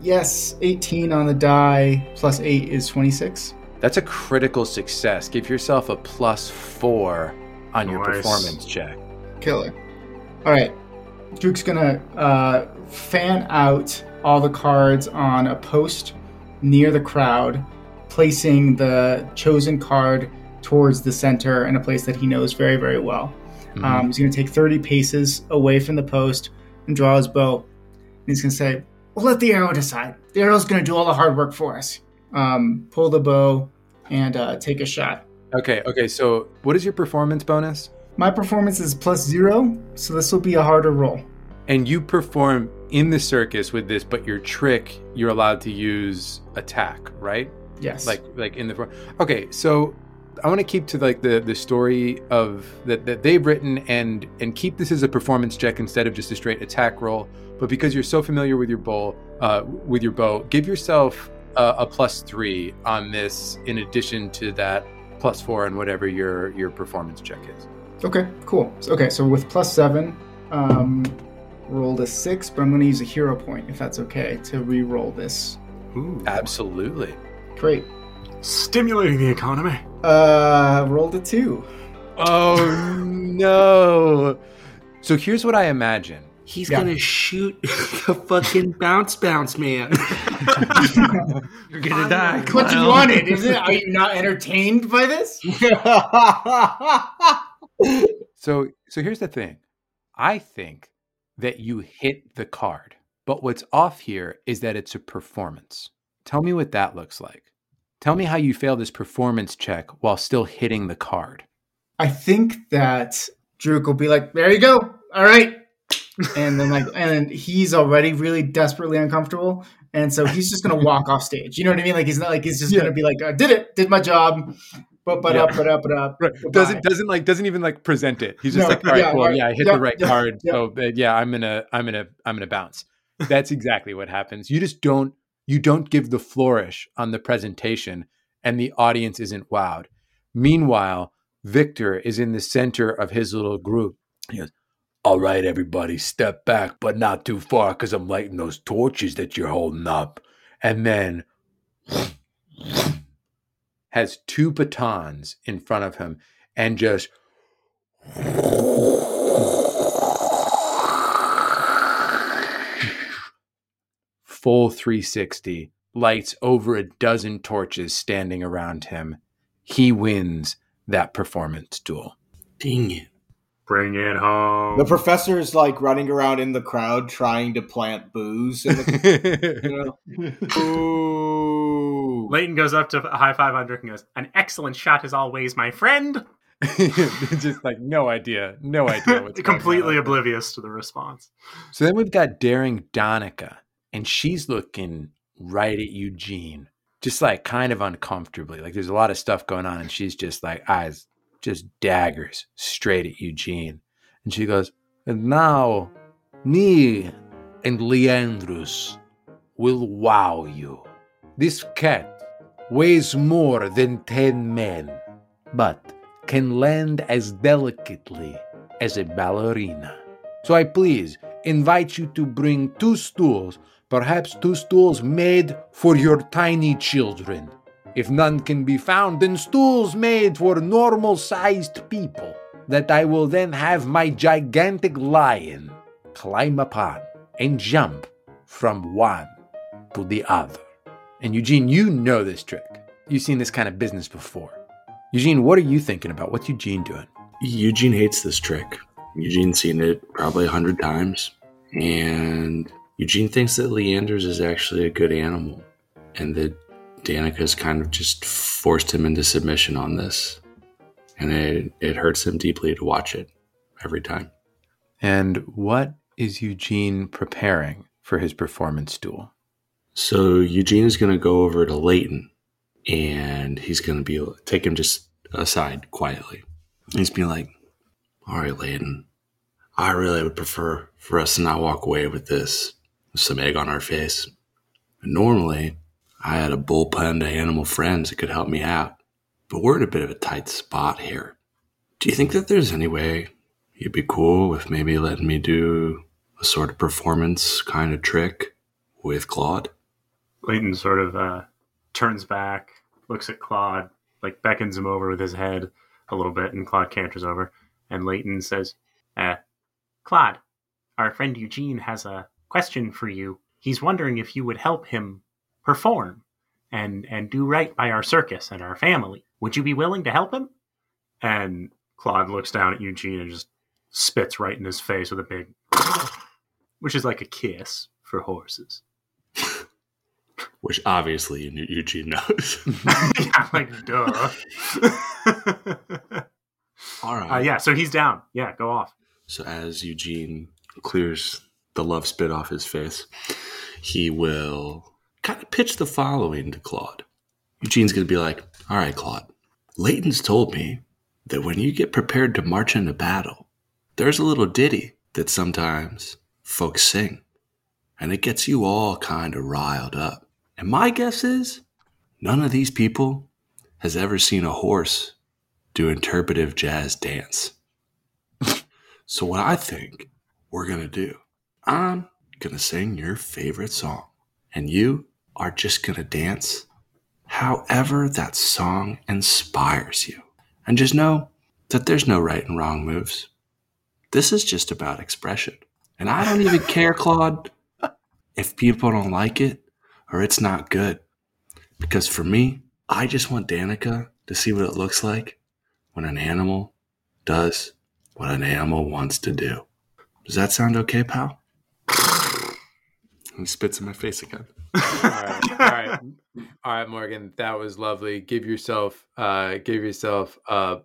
Yes, 18 on the die, plus 8 is 26. That's a critical success. Give yourself a plus four on your performance check. Killer. All right. Druk's gonna uh, fan out all the cards on a post near the crowd, placing the chosen card towards the center in a place that he knows very, very well. Mhm. Um, he's gonna take 30 paces away from the post and draw his bow. And he's gonna say, We'll let the arrow decide. The arrow's gonna do all the hard work for us. Um, pull the bow and uh, take a shot. Okay, okay. So, what is your performance bonus? My performance is plus zero, so this will be a harder roll. And you perform in the circus with this, but your trick you're allowed to use attack, right? Yes. Like like in the form okay. So I want to keep to like the the story of that that they've written and and keep this as a performance check instead of just a straight attack roll. But because you're so familiar with your bow, uh, with your bow, give yourself a, a plus three on this in addition to that plus four on whatever your your performance check is. Okay, cool. Okay, so with plus seven, um, rolled a six, but I'm going to use a hero point if that's okay to re-roll this. Ooh. Absolutely. Great. Stimulating the economy. Uh, rolled a two. Oh [laughs] no. So here's what I imagine. He's Yeah. gonna shoot [laughs] the fucking bounce bounce man. [laughs] You're gonna die. What you wanted, is it? Are you not entertained by this? [laughs] So so here's the thing. I think that you hit the card. But what's off here is that it's a performance. Tell me what that looks like. Tell me how you fail this performance check while still hitting the card. I think that Druk will be like, "There you go. All right," and then like, and he's already really desperately uncomfortable, and so he's just gonna walk off stage. You know what I mean? Like he's not like he's just Yeah. gonna be like, "I did it. Did my job." But but Yeah. up, but up, but up. goodbye. Doesn't doesn't like doesn't even like present it. He's just No, like, all right, yeah, well, right. yeah, I hit Yeah, the right yeah, card. yeah. So uh, yeah, I'm gonna I'm gonna I'm gonna bounce. That's exactly what happens. You just don't you don't give the flourish on the presentation, and the audience isn't wowed. Meanwhile, Victor is in the center of his little group. He goes, All right, everybody, step back, but not too far because I'm lighting those torches that you're holding up. and then has two batons in front of him and just full 360 lights over a dozen torches standing around him he wins that performance duel Dang it. Bring it home. The professor is like running around in the crowd trying to plant booze. In the. [laughs] Ooh. Leighton goes up to high five Andruk and goes, "An excellent shot as always, my friend." [laughs] just like no idea no idea what's going on Completely oblivious to the response. So then we've got Daring Donica, and she's looking right at Eugene, just like kind of uncomfortably. Like there's a lot of stuff going on, and she's just like eyes, just daggers straight at Eugene. And she goes, And now, me and Leandrus will wow you. This cat weighs more than ten men, but can land as delicately as a ballerina. So I please invite you to bring two stools, perhaps two stools made for your tiny children. If none can be found, then stools made for normal sized people, that I will then have my gigantic lion climb upon and jump from one to the other. And Eugene, you know this trick. You've seen this kind of business before. Eugene, what are you thinking about? What's Eugene doing? Eugene hates this trick. Eugene's seen it probably a hundred times. And Eugene thinks that Leander's is actually a good animal. And that Danica's kind of just forced him into submission on this. And it, it hurts him deeply to watch it every time. And what is Eugene preparing for his performance duel? So Eugene is going to go over to Leighton and he's going to be take him just aside quietly. He's being like, "All right, Leighton, I really would prefer for us to not walk away with this with some egg on our face. Normally, I had a bullpen to animal friends that could help me out, but we're in a bit of a tight spot here. Do you think that there's any way you'd be cool with maybe letting me do a sort of performance kind of trick with Claude?" Leighton sort of uh, turns back, looks at Claude, like beckons him over with his head a little bit, and Claude canters over. And Leighton says, uh, Claude, our friend Eugene has a question for you. He's wondering if you would help him perform and and do right by our circus and our family. Would you be willing to help him? And Claude looks down at Eugene and just spits right in his face with a big, [laughs] which is like a kiss for horses. [laughs] Which obviously Eugene knows. [laughs] yeah, like duh. All right. Uh, yeah, so he's down. Yeah, go off. So as Eugene clears the love spit off his face, he will kind of pitch the following to Claude. Eugene's going to be like, All right, Claude, Leighton's told me that when you get prepared to march into battle, there's a little ditty that sometimes folks sing, and it gets you all kind of riled up. And my guess is none of these people has ever seen a horse do interpretive jazz dance. [laughs] so, what I think we're going to do, I'm going to sing your favorite song, and you are just going to dance however that song inspires you. And just know that there's no right and wrong moves. This is just about expression. And I don't even care, Claude, if people don't like it or it's not good. Because for me, I just want Danica to see what it looks like when an animal does what an animal wants to do. Does that sound okay, pal? He spits in my face again. All right, all right, [laughs] all right, Morgan. That was lovely. Give yourself, uh, give yourself a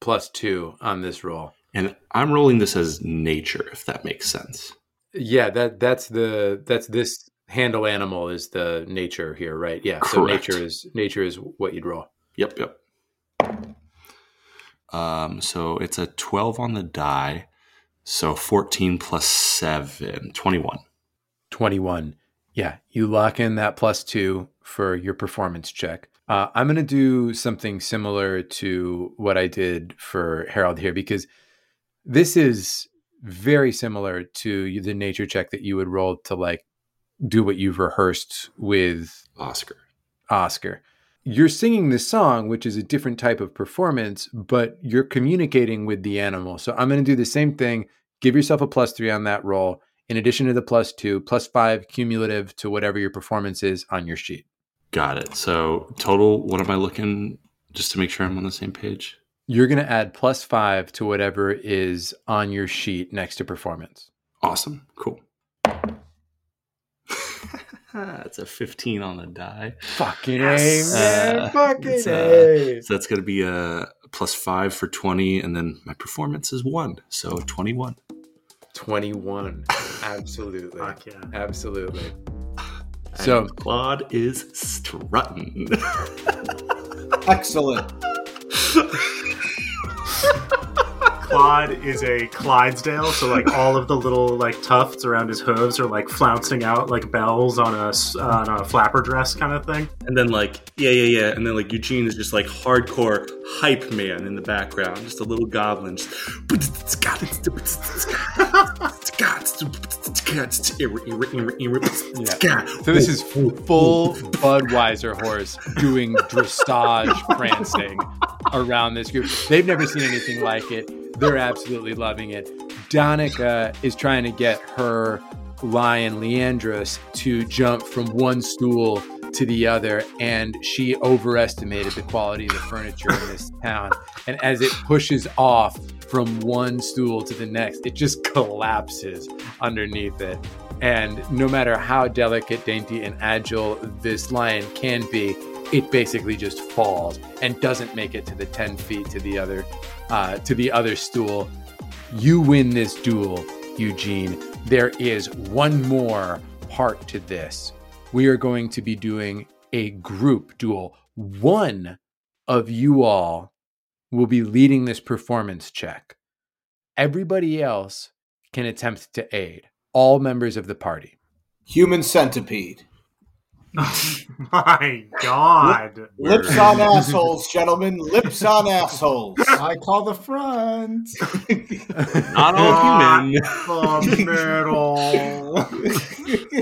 plus two on this roll. And I'm rolling this as nature, if that makes sense. Yeah, that that's the that's this handle animal is the nature here, right? Yeah. So Correct. nature is nature is what you'd roll. Yep, yep. Um, so it's a 12 on the die. So 14 plus 7, 21. 21. Yeah, you lock in that plus two for your performance check. Uh, I'm going to do something similar to what I did for Harold here because this is very similar to the nature check that you would roll to like do what you've rehearsed with Oscar. Oscar. You're singing this song, which is a different type of performance, but you're communicating with the animal. So I'm going to do the same thing. Give yourself a plus three on that roll, in addition to the plus two, plus five cumulative to whatever your performance is on your sheet. Got it. So total, what am I looking just to make sure I'm on the same page? You're going to add plus five to whatever is on your sheet next to performance. Awesome. Cool. [laughs] That's a 15 on the die. Fucking Yes. A, man. Uh, Fucking it's, uh, So that's going to be a plus five for 20, and then my performance is one. So 21. 21. [laughs] Absolutely. Fuck yeah. Absolutely. So, And Claude is strutting. [laughs] Excellent. [laughs] Claude is a Clydesdale, so like all of the little like tufts around his hooves are like flouncing out like bells on a s- on a flapper dress kind of thing. And then like yeah yeah yeah, and then like Eugene is just like hardcore hype man in the background, just a little goblin. Yeah. So this is full Budweiser horse doing [laughs] dressage prancing around this group. They've never seen anything like it. They're absolutely loving it. Donica is trying to get her lion Leandros to jump from one stool to the other, and she overestimated the quality of the furniture in this [laughs] town. And as it pushes off from one stool to the next, it just collapses underneath it. And no matter how delicate, dainty, and agile this lion can be, it basically just falls and doesn't make it to the 10 feet to the other uh, to the other stool. You win this duel, Eugene. There is one more part to this. We are going to be doing a group duel. One of you all will be leading this performance check. Everybody else can attempt to aid. All members of the party. Human centipede. [laughs] My God. Lips on [laughs] assholes, gentlemen. Lips on assholes. [laughs] I call the front. Not all human. The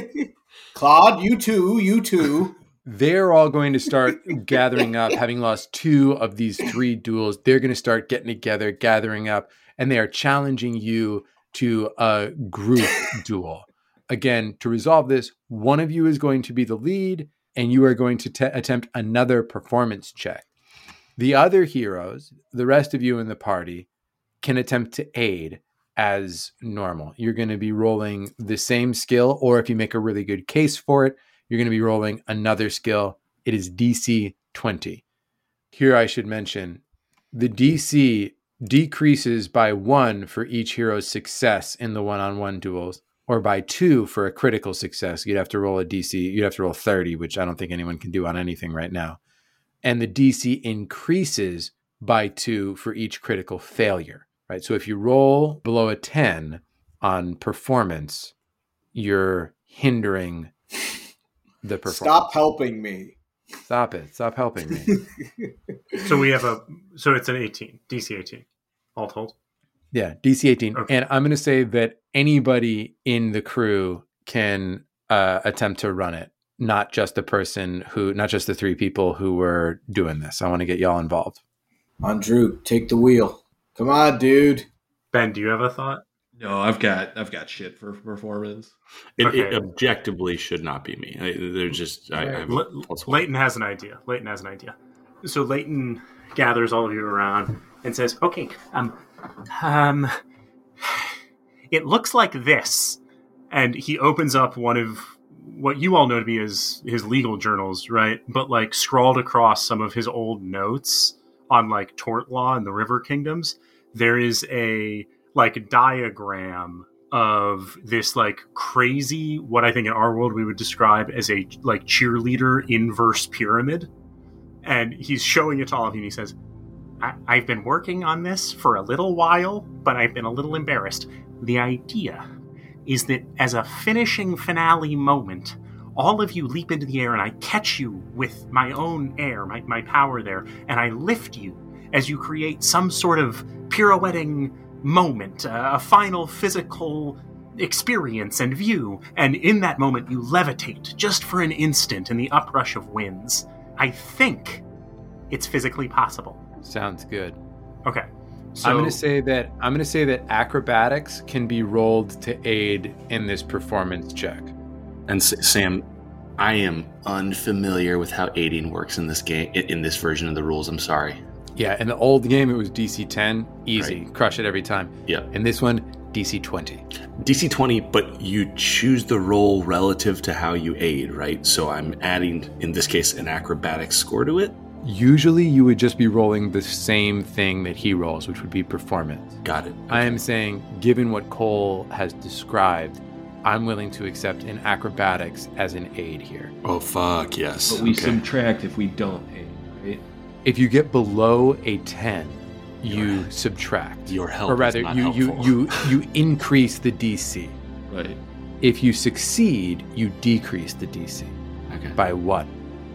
middle. Claude, you too. You too. They're all going to start gathering up, having lost two of these three duels. They're going to start getting together, gathering up, and they are challenging you to a group duel. Again, to resolve this, one of you is going to be the lead, and you are going to te- attempt another performance check. The other heroes, the rest of you in the party, can attempt to aid as normal. You're going to be rolling the same skill, or if you make a really good case for it, you're going to be rolling another skill. It is DC 20. Here, I should mention the DC decreases by one for each hero's success in the one on one duels, or by two for a critical success. You'd have to roll a DC, you'd have to roll 30, which I don't think anyone can do on anything right now. And the DC increases by two for each critical failure, right? So if you roll below a 10 on performance, you're hindering the [laughs] performance. Stop helping me. Stop it. Stop helping me. [laughs] So we have a so it's an 18, DC 18, all told. Yeah, DC 18. Okay. And I'm going to say that anybody in the crew can uh, attempt to run it, not just the person who, not just the three people who were doing this. I want to get y'all involved. Andrew, take the wheel. Come on, dude. Ben, do you have a thought? No, I've got I've got shit for performance. It, Okay. it objectively should not be me. I, they're just I, I have Le- plus one. Leighton has an idea. Leighton has an idea. So Leighton gathers all of you around and says, "Okay, um, um, it looks like this." And he opens up one of what you all know to be his his legal journals, right? But like scrawled across some of his old notes on like tort law in the River Kingdoms, there is a like diagram of this like crazy what I think in our world we would describe as a like cheerleader inverse pyramid. And he's showing it to all of you and he says, I- I've been working on this for a little while, but I've been a little embarrassed. The idea is that as a finishing finale moment, all of you leap into the air and I catch you with my own air, my, my power there, and I lift you as you create some sort of pirouetting moment, uh, a final physical experience and view, and in that moment you levitate just for an instant in the uprush of winds. I think it's physically possible. Sounds good. Okay. So I'm going to say that I'm going to say that acrobatics can be rolled to aid in this performance check. And S- Sam, I am unfamiliar with how aiding works in this game in in this version of the rules. I'm sorry. Yeah, in the old game it was DC 10, easy, crush it every time. Yeah. In this one, DC 20. DC 20, but you choose the roll relative to how you aid, right? So I'm adding, in this case, an acrobatics score to it. Usually you would just be rolling the same thing that he rolls, which would be performance. Got it. I am saying, given what Cole has described, I'm willing to accept an acrobatics as an aid here. Oh, fuck, yes. But we Okay. subtract if we don't pay, right? If you get below a 10, you subtract. Your help or is rather, not you, you, you, [laughs] you increase the DC. Right. If you succeed, you decrease the DC Okay. by what?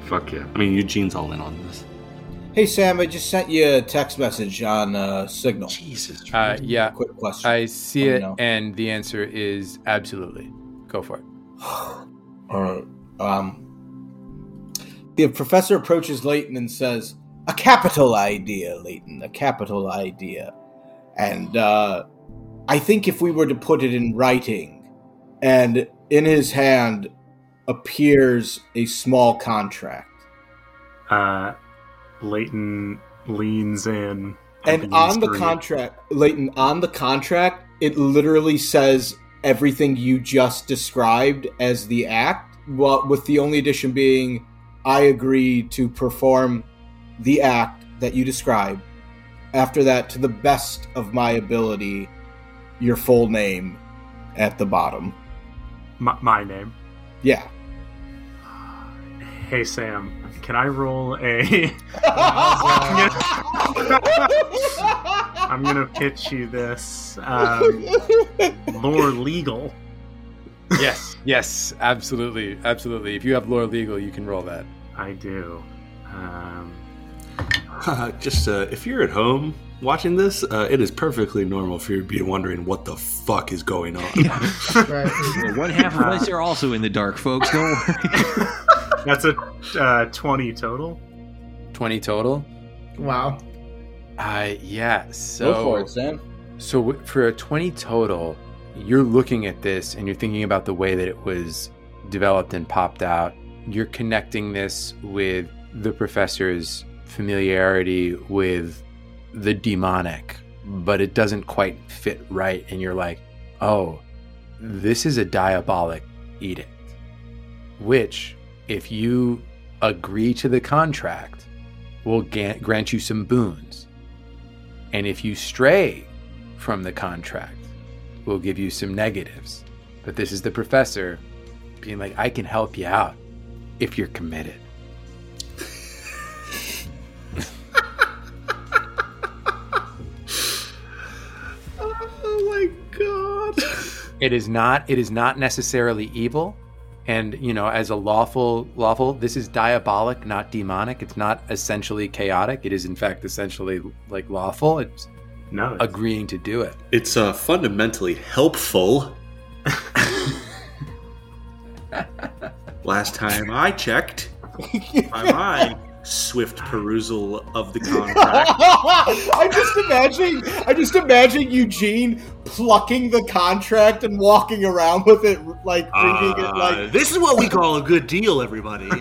Fuck yeah. I mean, Eugene's all in on this. Hey, Sam, I just sent you a text message on uh, Signal. Jesus. Uh, yeah, Quick question. I see it, no. and the answer is absolutely. Go for it. [sighs] All right. Um, the professor approaches Leighton and says, "A capital idea, Leighton. A capital idea." And uh, I think if we were to put it in writing, and in his hand appears a small contract, uh, Leighton leans in. and on the contract, Leighton, on the contract, it literally says everything you just described as the act, well, with the only addition being, I agree to perform the act that you describe. After that, to the best of my ability, your full name at the bottom. my, my name. Yeah. Hey Sam, can I roll a? [laughs] I'm gonna pitch you this um, lore legal. Yes, yes, absolutely, absolutely. If you have lore legal, you can roll that. I do. Um, Just uh, if you're at home watching this, uh, it is perfectly normal for you to be wondering what the fuck is going on. [laughs] Right. One half of us are also in the dark, folks. Don't worry. [laughs] that's a uh, twenty total. 20 total? Wow. Uh, yeah, so. Go for it, Sam. So for a 20 total, you're looking at this and you're thinking about the way that it was developed and popped out. You're connecting this with the professor's familiarity with the demonic, but it doesn't quite fit right. And you're like, oh, this is a diabolic edict, which, if you agree to the contract, will grant you some boons. And if you stray from the contract, will give you some negatives. But this is the professor being like, I can help you out if you're committed. It is not it is not necessarily evil. And you know, as a lawful lawful, this is diabolic, not demonic. It's not essentially chaotic. It is in fact essentially like lawful. It's No, it's- agreeing to do it. It's uh, fundamentally helpful. [laughs] Last time I checked, by my swift perusal of the [laughs] contract, I'm just imagining. I'm just imagining Eugene plucking the contract and walking around with it, like reading it, uh, like. this is what we call a good deal, everybody. [laughs]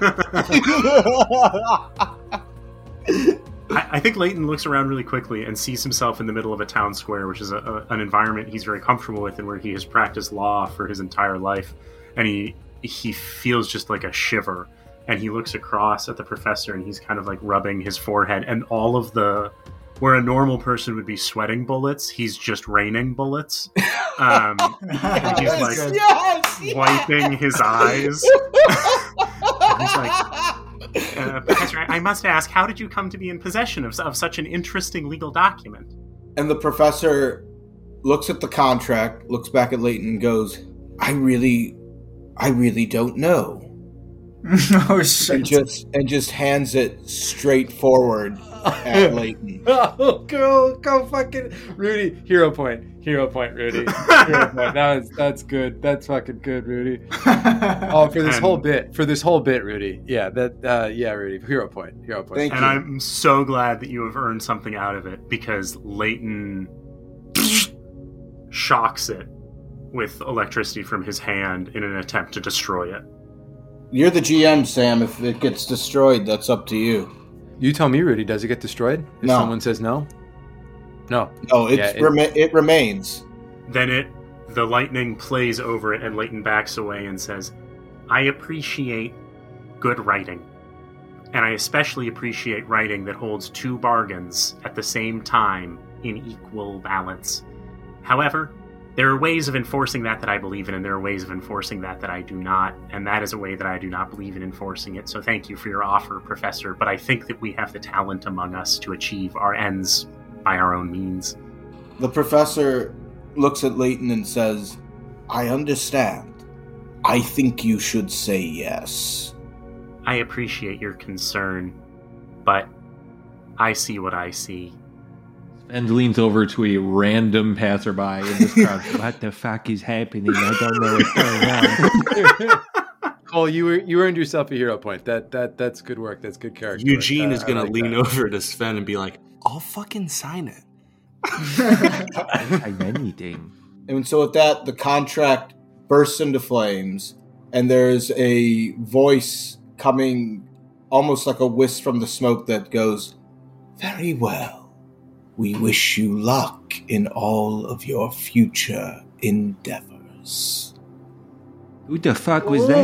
I, I think Leighton looks around really quickly and sees himself in the middle of a town square, which is a, a, an environment he's very comfortable with and where he has practiced law for his entire life. And he he feels just like a shiver. And he looks across at the professor and he's kind of like rubbing his forehead. And all of the where a normal person would be sweating bullets, he's just raining bullets. Um, [laughs] and he's like yes, yes. wiping his eyes. [laughs] he's like, uh, Professor, I I must ask, how did you come to be in possession of, of such an interesting legal document? And the professor looks at the contract, looks back at Leighton, and goes, "I really, I really don't know." [laughs] oh And just and just hands it straight forward at [laughs] Leighton. [laughs] Oh, go, go, fucking Rudy! Hero point, hero point, Rudy. Hero point. That that's good. That's fucking good, Rudy. Oh, for this And- whole bit, for this whole bit, Rudy. Yeah, that. Uh, yeah, Rudy. Hero point, hero point. Thank And you. I'm so glad that you have earned something out of it because Leighton shocks it with electricity from his hand in an attempt to destroy it. You're the GM, Sam. If it gets destroyed, that's up to you. You tell me, Rudy. Does it get destroyed if No. someone says no? No. No, it's Yeah, it- rema- it remains. Then it the lightning plays over it and Leighton backs away and says, I appreciate good writing. And I especially appreciate writing that holds two bargains at the same time in equal balance. However, there are ways of enforcing that that I believe in, and there are ways of enforcing that that I do not, and that is a way that I do not believe in enforcing it. So thank you for your offer, Professor, but I think that we have the talent among us to achieve our ends by our own means. The professor looks at Leighton and says, I understand. I think you should say yes. I appreciate your concern, but I see what I see. And leans over to a random passerby in this crowd. [laughs] what the fuck is happening? I don't know what's going on. [laughs] Cole, you were, you earned yourself a hero point. That that that's good work. That's good character. Eugene Uh, is gonna like lean that. over to Sven and be like, "I'll fucking sign it." I'm anything. And so with that, the contract bursts into flames, and there's a voice coming almost like a wisp from the smoke that goes, Very well. We wish you luck in all of your future endeavors. Who the fuck was that?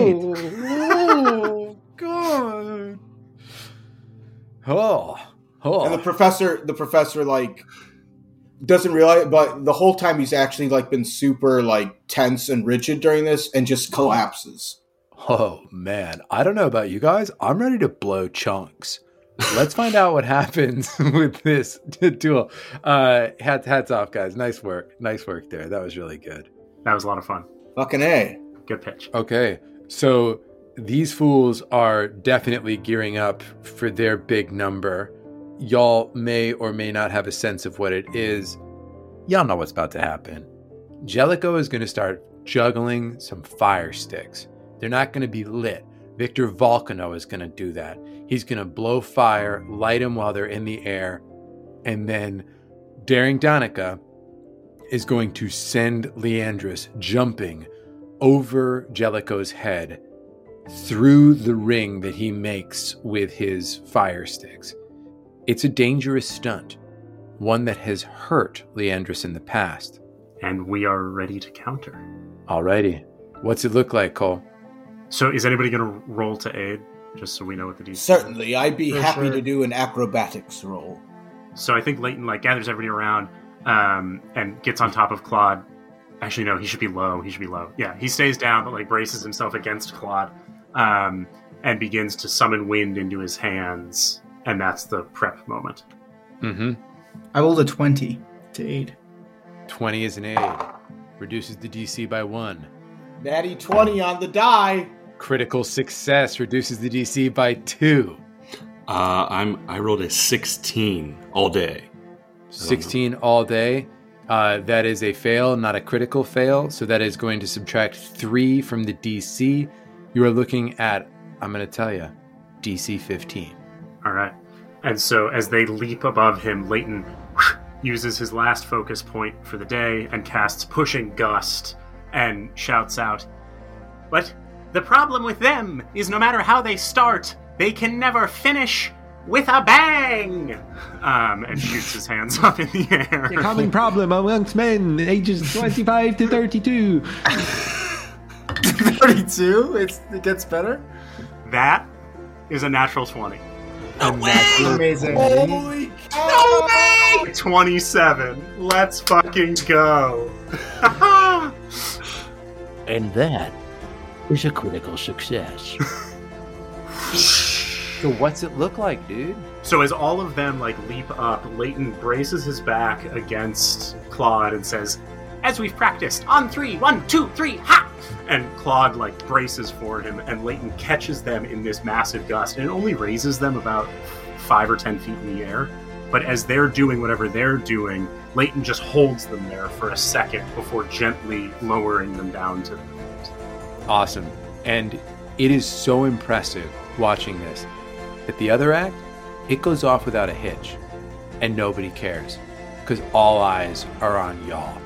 Oh [laughs] God! Oh, oh. And the professor, the professor, like, doesn't realize, but the whole time he's actually like been super like tense and rigid during this, and just collapses. Oh man, I don't know about you guys. I'm ready to blow chunks. Let's find out what happens [laughs] with this duel. Uh, hats hats off, guys. Nice work, nice work there. That was really good. That was a lot of fun. Fucking a. Good pitch. Okay, so these fools are definitely gearing up for their big number. Y'all may or may not have a sense of what it is. Y'all know what's about to happen. Jellicoe is going to start juggling some fire sticks. They're not going to be lit. Victor Volcano is going to do that. He's going to blow fire, light them while they're in the air, and then Daring Danica is going to send Leandris jumping over Jellicoe's head through the ring that he makes with his fire sticks. It's a dangerous stunt, one that has hurt Leandris in the past. And we are ready to counter. Alrighty. What's it look like, Cole? So is anybody going to roll to aid? Just so we know what the DC Certainly, I'd be For happy sure. to do an acrobatics roll. So I think Leighton like gathers everybody around um, and gets on top of Claude. Actually, no, he should be low. He should be low. Yeah, he stays down, but like braces himself against Claude um, and begins to summon wind into his hands, and that's the prep moment. Mm-hmm. I rolled a 20 to aid. 20 is an aid. Reduces the DC by one. Natty 20 on the die. Critical success reduces the DC by two. Uh, I'm I rolled a 16 all day. 16 all day. Uh, that is a fail, not a critical fail. So that is going to subtract three from the DC. You are looking at, I'm going to tell you, DC 15. All right. And so as they leap above him, Leighton [sighs] uses his last focus point for the day and casts Pushing Gust and shouts out, But the problem with them is no matter how they start, they can never finish with a bang! Um, and shoots his hands [laughs] up in the air. The common problem amongst men ages 25 to 32. [laughs] 32? It's, it gets better? That is a natural 20. Amazing. Holy cow! [laughs] 27. Let's fucking go. And that is a critical success. [laughs] So what's it look like, dude? So as all of them like leap up, Leighton braces his back against Claude and says, "As we've practiced, on three, one, two, three, ha!" And Claude like braces for him, and Leighton catches them in this massive gust, and it only raises them about five or ten feet in the air. But as they're doing whatever they're doing, Leighton just holds them there for a second before gently lowering them down to the ground. Awesome. And it is so impressive watching this that the other act, it goes off without a hitch. And nobody cares. Because all eyes are on y'all.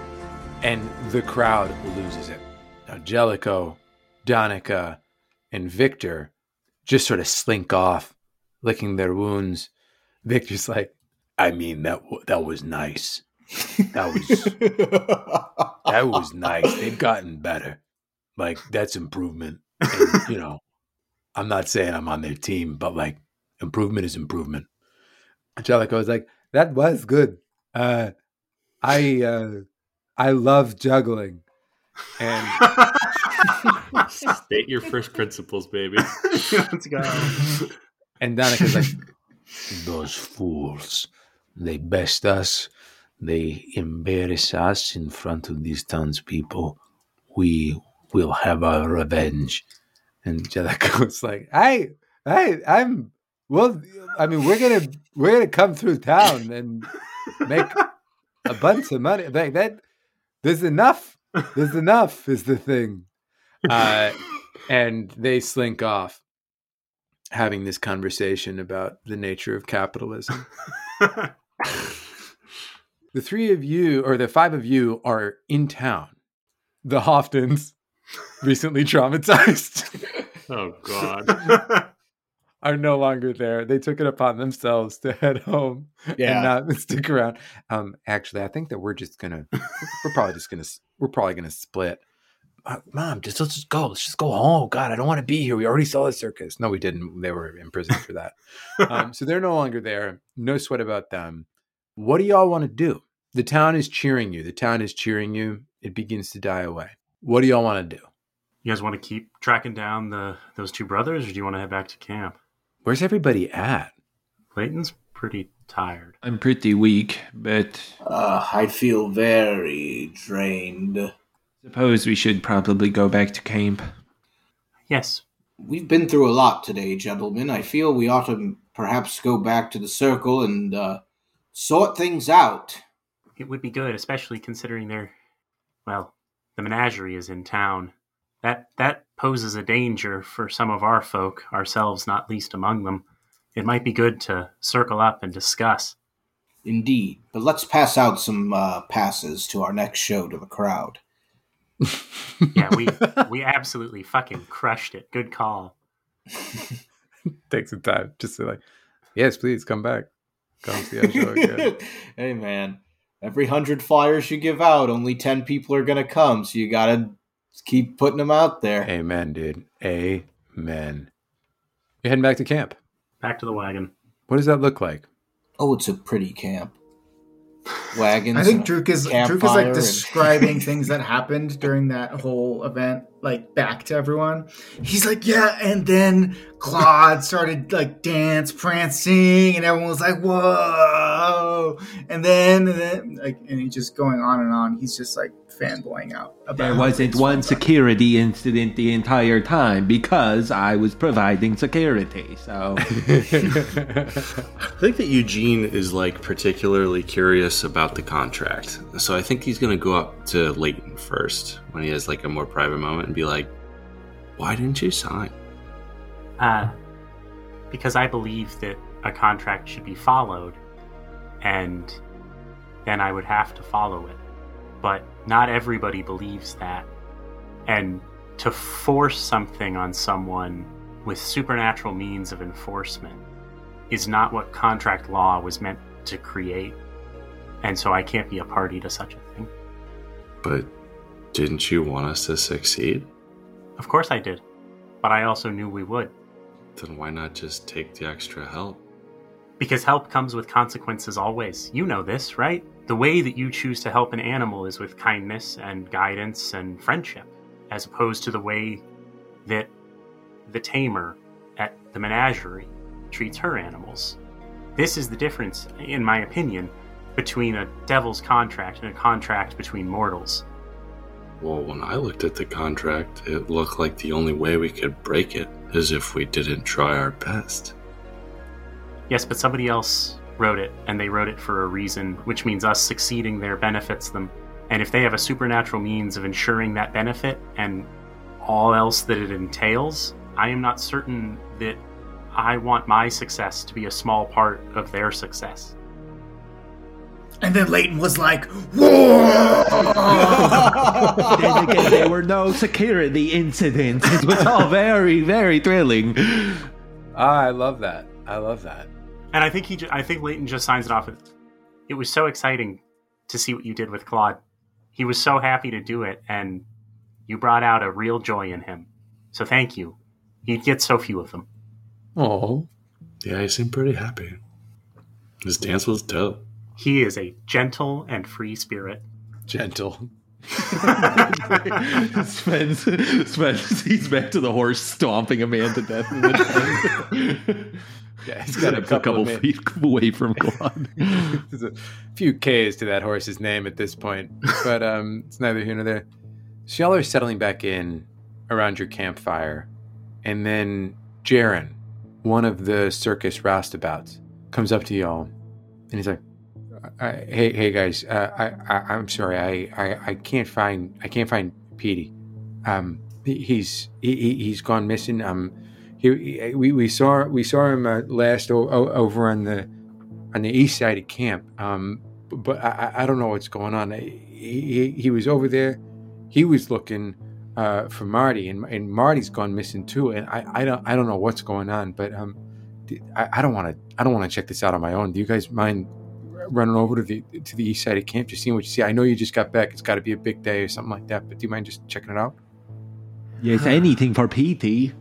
And the crowd loses it. Now, Jellicoe, Donica, and Victor just sort of slink off, licking their wounds. Victor's like, I mean that w- that was nice. That was [laughs] that was nice. They've gotten better. Like that's improvement. And, [laughs] you know, I'm not saying I'm on their team, but like improvement is improvement. Jellicoe was like, that was good. Uh, I uh, I love juggling. And [laughs] State your first principles, baby. [laughs] Let's go. and Donica's like, Those fools. They best us. They embarrass us in front of these townspeople. We will have our revenge. and Jellicoe's [laughs] like, hey, hey, I'm well. I mean, we're gonna we're gonna come through town and make a bunch of money. Like that, there's enough. There's enough is the thing. Uh, and they slink off, having this conversation about the nature of capitalism. [laughs] the three of you, or the five of you, are in town. The Hoftons, recently traumatized, [laughs] oh God. [laughs] are no longer there. They took it upon themselves to head home Yeah. and not [laughs] stick around. Um, actually, I think that we're just gonna, we're probably just gonna, we're probably gonna split. Uh, Mom, just let's just go. Let's just go home. God, I don't want to be here. We already saw the circus. No, we didn't. They were in prison for that. um, so they're no longer there. No sweat about them. What do y'all want to do? The town is cheering you. The town is cheering you. It begins to die away. What do y'all want to do? You guys want to keep tracking down the those two brothers, or do you want to head back to camp? Where's everybody at? Clayton's pretty tired. I'm pretty weak, but Uh, I feel very drained. suppose we should probably go back to camp. Yes, We've been through a lot today, gentlemen. I feel we ought to perhaps go back to the circle and uh, sort things out. it would be good, especially considering their, well, the menagerie is in town. That that poses a danger for some of our folk, ourselves not least among them. It might be good to circle up and discuss. Indeed. But let's pass out some uh, passes to our next show to the crowd. [laughs] Yeah, we we absolutely fucking crushed it. Good call. [laughs] Take some time just to like, yes, please come back. Come see our show again. [laughs] hey, man. Every hundred flyers you give out, only 10 people are going to come. So you got to keep putting them out there. Amen, dude. Amen. You're heading back to camp. Back to the wagon. What does that look like? Oh, it's a pretty camp. Wagons. I think and Druk is Druk is campfire like and- describing things that happened during that whole event, like back to everyone. He's like, yeah, and then Claude started like dance prancing, and everyone was like, whoa, and then, and then like, and he's just going on and on. He's just like fanboying out. About There wasn't one went. security incident the entire time because I was providing security. So [laughs] I think that Eugene is like particularly curious about the contract. So I think he's going to go up to Leighton first when he has like a more private moment and be like, "Why didn't you sign?" Uh, because I believe that a contract should be followed, and then I would have to follow it. But not everybody believes that. And to force something on someone with supernatural means of enforcement is not what contract law was meant to create. And so I can't be a party to such a thing. But didn't you want us to succeed? Of course I did. But I also knew we would. Then why not just take the extra help? Because help comes with consequences always. You know this, right? The way that you choose to help an animal is with kindness and guidance and friendship, as opposed to the way that the tamer at the menagerie treats her animals. This is the difference, in my opinion, between a devil's contract and a contract between mortals. Well, when I looked at the contract, it looked like the only way we could break it is if we didn't try our best. Yes, but somebody else wrote it, and they wrote it for a reason, which means us succeeding there benefits them. And if they have a supernatural means of ensuring that benefit and all else that it entails, I am not certain that I want my success to be a small part of their success. And then Leighton was like, whoa. [laughs] then again, there were no security incidents. It was all very, very thrilling. Ah, I love that. I love that. And I think he, ju- I think Leighton just signs it off. with, It was so exciting to see what you did with Claude. He was so happy to do it, and you brought out a real joy in him. So thank you. You'd get so few of them. Oh, Yeah, he seemed pretty happy. His dance was dope. He is a gentle and free spirit. gentle. Sven, Sven sees back to the horse stomping a man to death. in the. [laughs] Yeah, he's got a [laughs] a couple, couple of ma- feet away from [laughs] God. There's a few K's to that horse's name at this point, but um, it's neither here nor there. So y'all are settling back in around your campfire, and then Jaren, one of the circus roustabouts, comes up to y'all, and he's like, I, "Hey, hey guys, uh, I, I, I'm sorry, I, I, I can't find, I can't find Petey. Um, he, he's, he, he- he's gone missing. Um, he, we, we saw, we saw him uh, last o- over on the." on the east side of camp. Um, but I, I- don't know what's going on. He, he, was over there. He was looking uh, for Marty, and, and Marty's gone missing too. And I, I don't I don't know what's going on. But um, I, I don't want to I don't want to check this out on my own. Do you guys mind running over to the to the east side of camp, just seeing what you see? I know you just got back. It's got to be a big day or something like that. But do you mind just checking it out? yes, anything for Petey.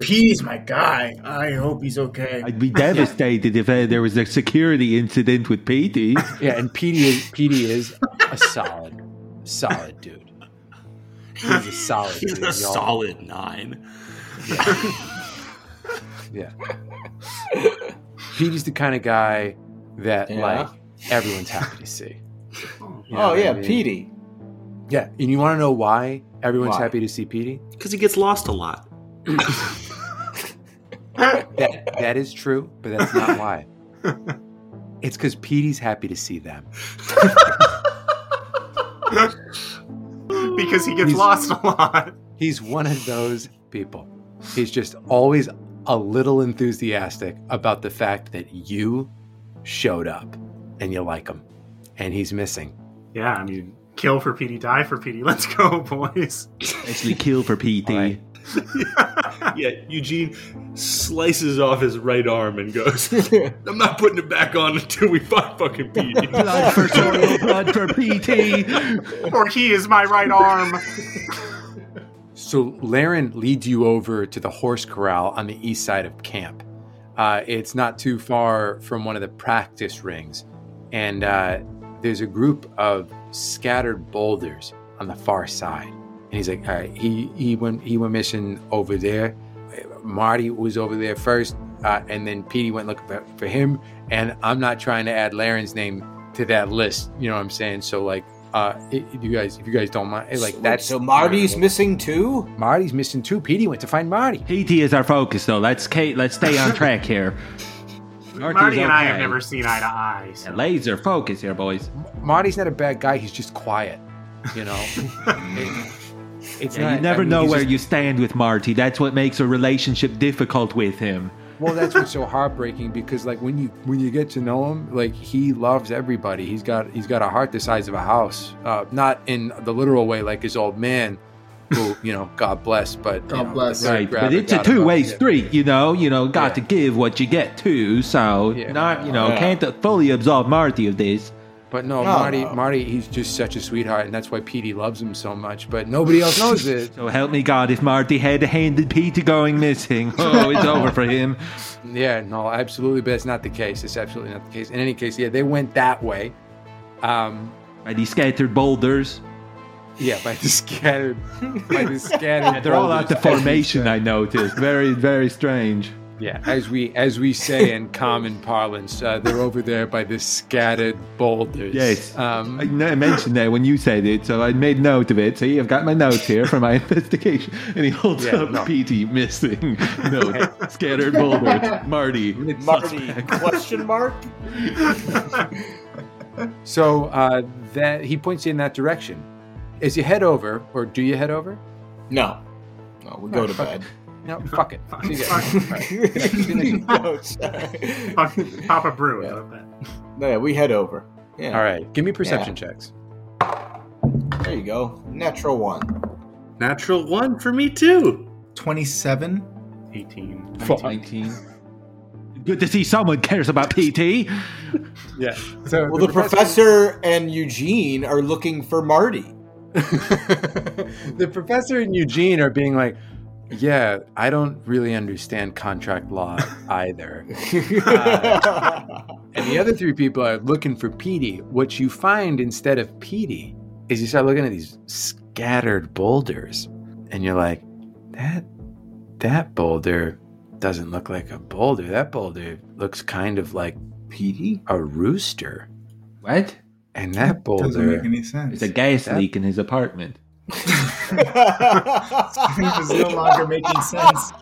Petey's [laughs] my guy. I hope he's okay. I'd be devastated if uh, there was a security incident with Petey. [laughs] Yeah, and Petey is Petey is a solid, solid dude. He's a solid He's dude. a y'all. solid nine. Yeah. [laughs] Petey's the kind of guy that Yeah. like everyone's happy to see. [laughs] You know oh, what I yeah, mean? Petey. Yeah, and you want to know why everyone's Why? happy to see Petey? Because he gets lost a lot. [laughs] That that is true, but that's not why. [laughs] It's because Petey's happy to see them. Because he gets He's- lost a lot. He's one of those people. He's just always a little enthusiastic about the fact that you showed up and you like him and he's missing. Yeah, I mean, kill for Petey, die for Petey. [laughs] Let's go, boys. Actually, kill for Petey. All right. [laughs] Yeah, Eugene slices off his right arm and goes, [laughs] I'm not putting it back on until we find fucking Pete. Blood for soil, blood for Petey. or he is my right arm. So Laren leads you over to the horse corral on the east side of camp. Uh, it's not too far from one of the practice rings, and uh, there's a group of scattered boulders on the far side. And he's like, "All right, he he went he went missing over there. Marty was over there first, uh, and then Petey went looking for, for him. And I'm not trying to add Laren's name to that list. You know what I'm saying? So like, uh, if you guys if you guys don't mind, like that's so Marty's missing too. Marty's missing too. Petey went to find Marty. PT is our focus, though. Let's Kate. Let's stay on [laughs] track here. Marty and I have never seen eye to eye. so- Laser focus here, boys. Marty's not a bad guy. He's just quiet. You know, [laughs] It- it's Yeah, not. you never I mean, know where just- you stand with Marty. That's what makes a relationship difficult with him. Well, that's what's so heartbreaking because, like, when you when you get to know him, like he loves everybody. He's got he's got a heart the size of a house. Uh, not in the literal way, like his old man, who you know, God bless. But you God know, bless. Right, but it's a two-way street, you know. You know, got Yeah. to give what you get too. So, Yeah. not you know, Yeah. can't fully absolve Marty of this. But no, No, Marty, no. Marty, he's just such a sweetheart, and that's why Petey loves him so much. But nobody else knows it. So help me God, if Marty had handed Peter going missing, [laughs] oh, it's over for him. [laughs] Yeah, no, absolutely, but it's not the case. It's absolutely not the case. In any case, yeah, they went that way. Um, By these scattered boulders, yeah, by the scattered, by the [laughs] scattered. they're all out the boulders, as we formation. I noticed. Very, very strange. Yeah, as we as we say in common parlance, uh, they're over there by the scattered boulders. Yes. Um, I mentioned that when you said it, so I made note of it. See, I've got my notes here for my [laughs] investigation. And he holds Yeah, up no. Petey missing [laughs] note, scattered boulders, Marty. Marty [laughs] question mark? so uh, that he points you in that direction. As you head over, or do you head over? No. No, we go to fuck bed. No, fuck it. See you guys. Fuck. All right. Good night. Good night. [laughs] no, sorry. Fuck, Papa Brew. Yeah. I love that. No, yeah, we head over. Yeah. All right, give me perception checks. There you go. Natural one. Natural one for me too. 27. 18. 19. Good to see someone cares about Petey. [laughs] Yeah. So Well, the professor and Eugene are looking for Marty. [laughs] the professor and Eugene are being like, yeah, I don't really understand contract law [laughs] either. [laughs] And the other three people are looking for Petey. What you find instead of Petey is you start looking at these scattered boulders, and you're like, that that boulder doesn't look like a boulder. That boulder looks kind of like Petey? a rooster. What? And that boulder Doesn't make any sense. There's a gas That- leak in his apartment. It was no longer making sense.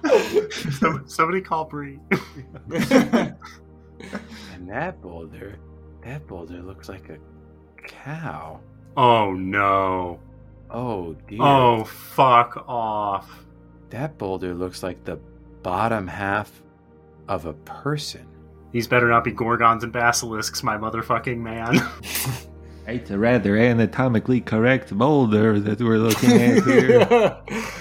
[laughs] Somebody call Bree. [laughs] and that boulder, that boulder looks like a cow. Oh no. Oh dear. Oh fuck off. That boulder looks like the bottom half of a person. These better not be gorgons and basilisks, my motherfucking man. [laughs] It's a rather anatomically correct boulder that we're looking at here. [laughs]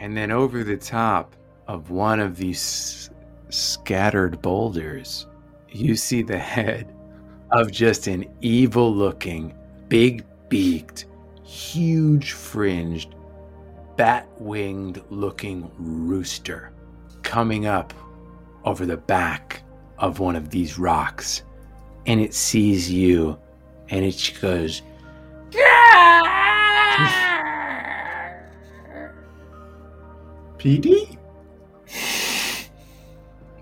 And then over the top of one of these scattered boulders, you see the head of just an evil looking, big beaked, huge fringed, bat winged looking rooster coming up over the back of one of these rocks. And it sees you and it just goes, Petey?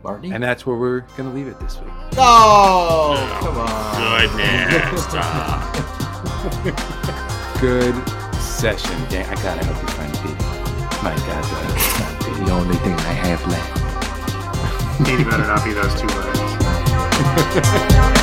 Marty? and that's where we're going to leave it this week. Oh, come on. Goodness, [laughs] Good session. Dang, I gotta help you find Pete. My God, do I find the only thing I have left. Maybe better not be those two words. [laughs]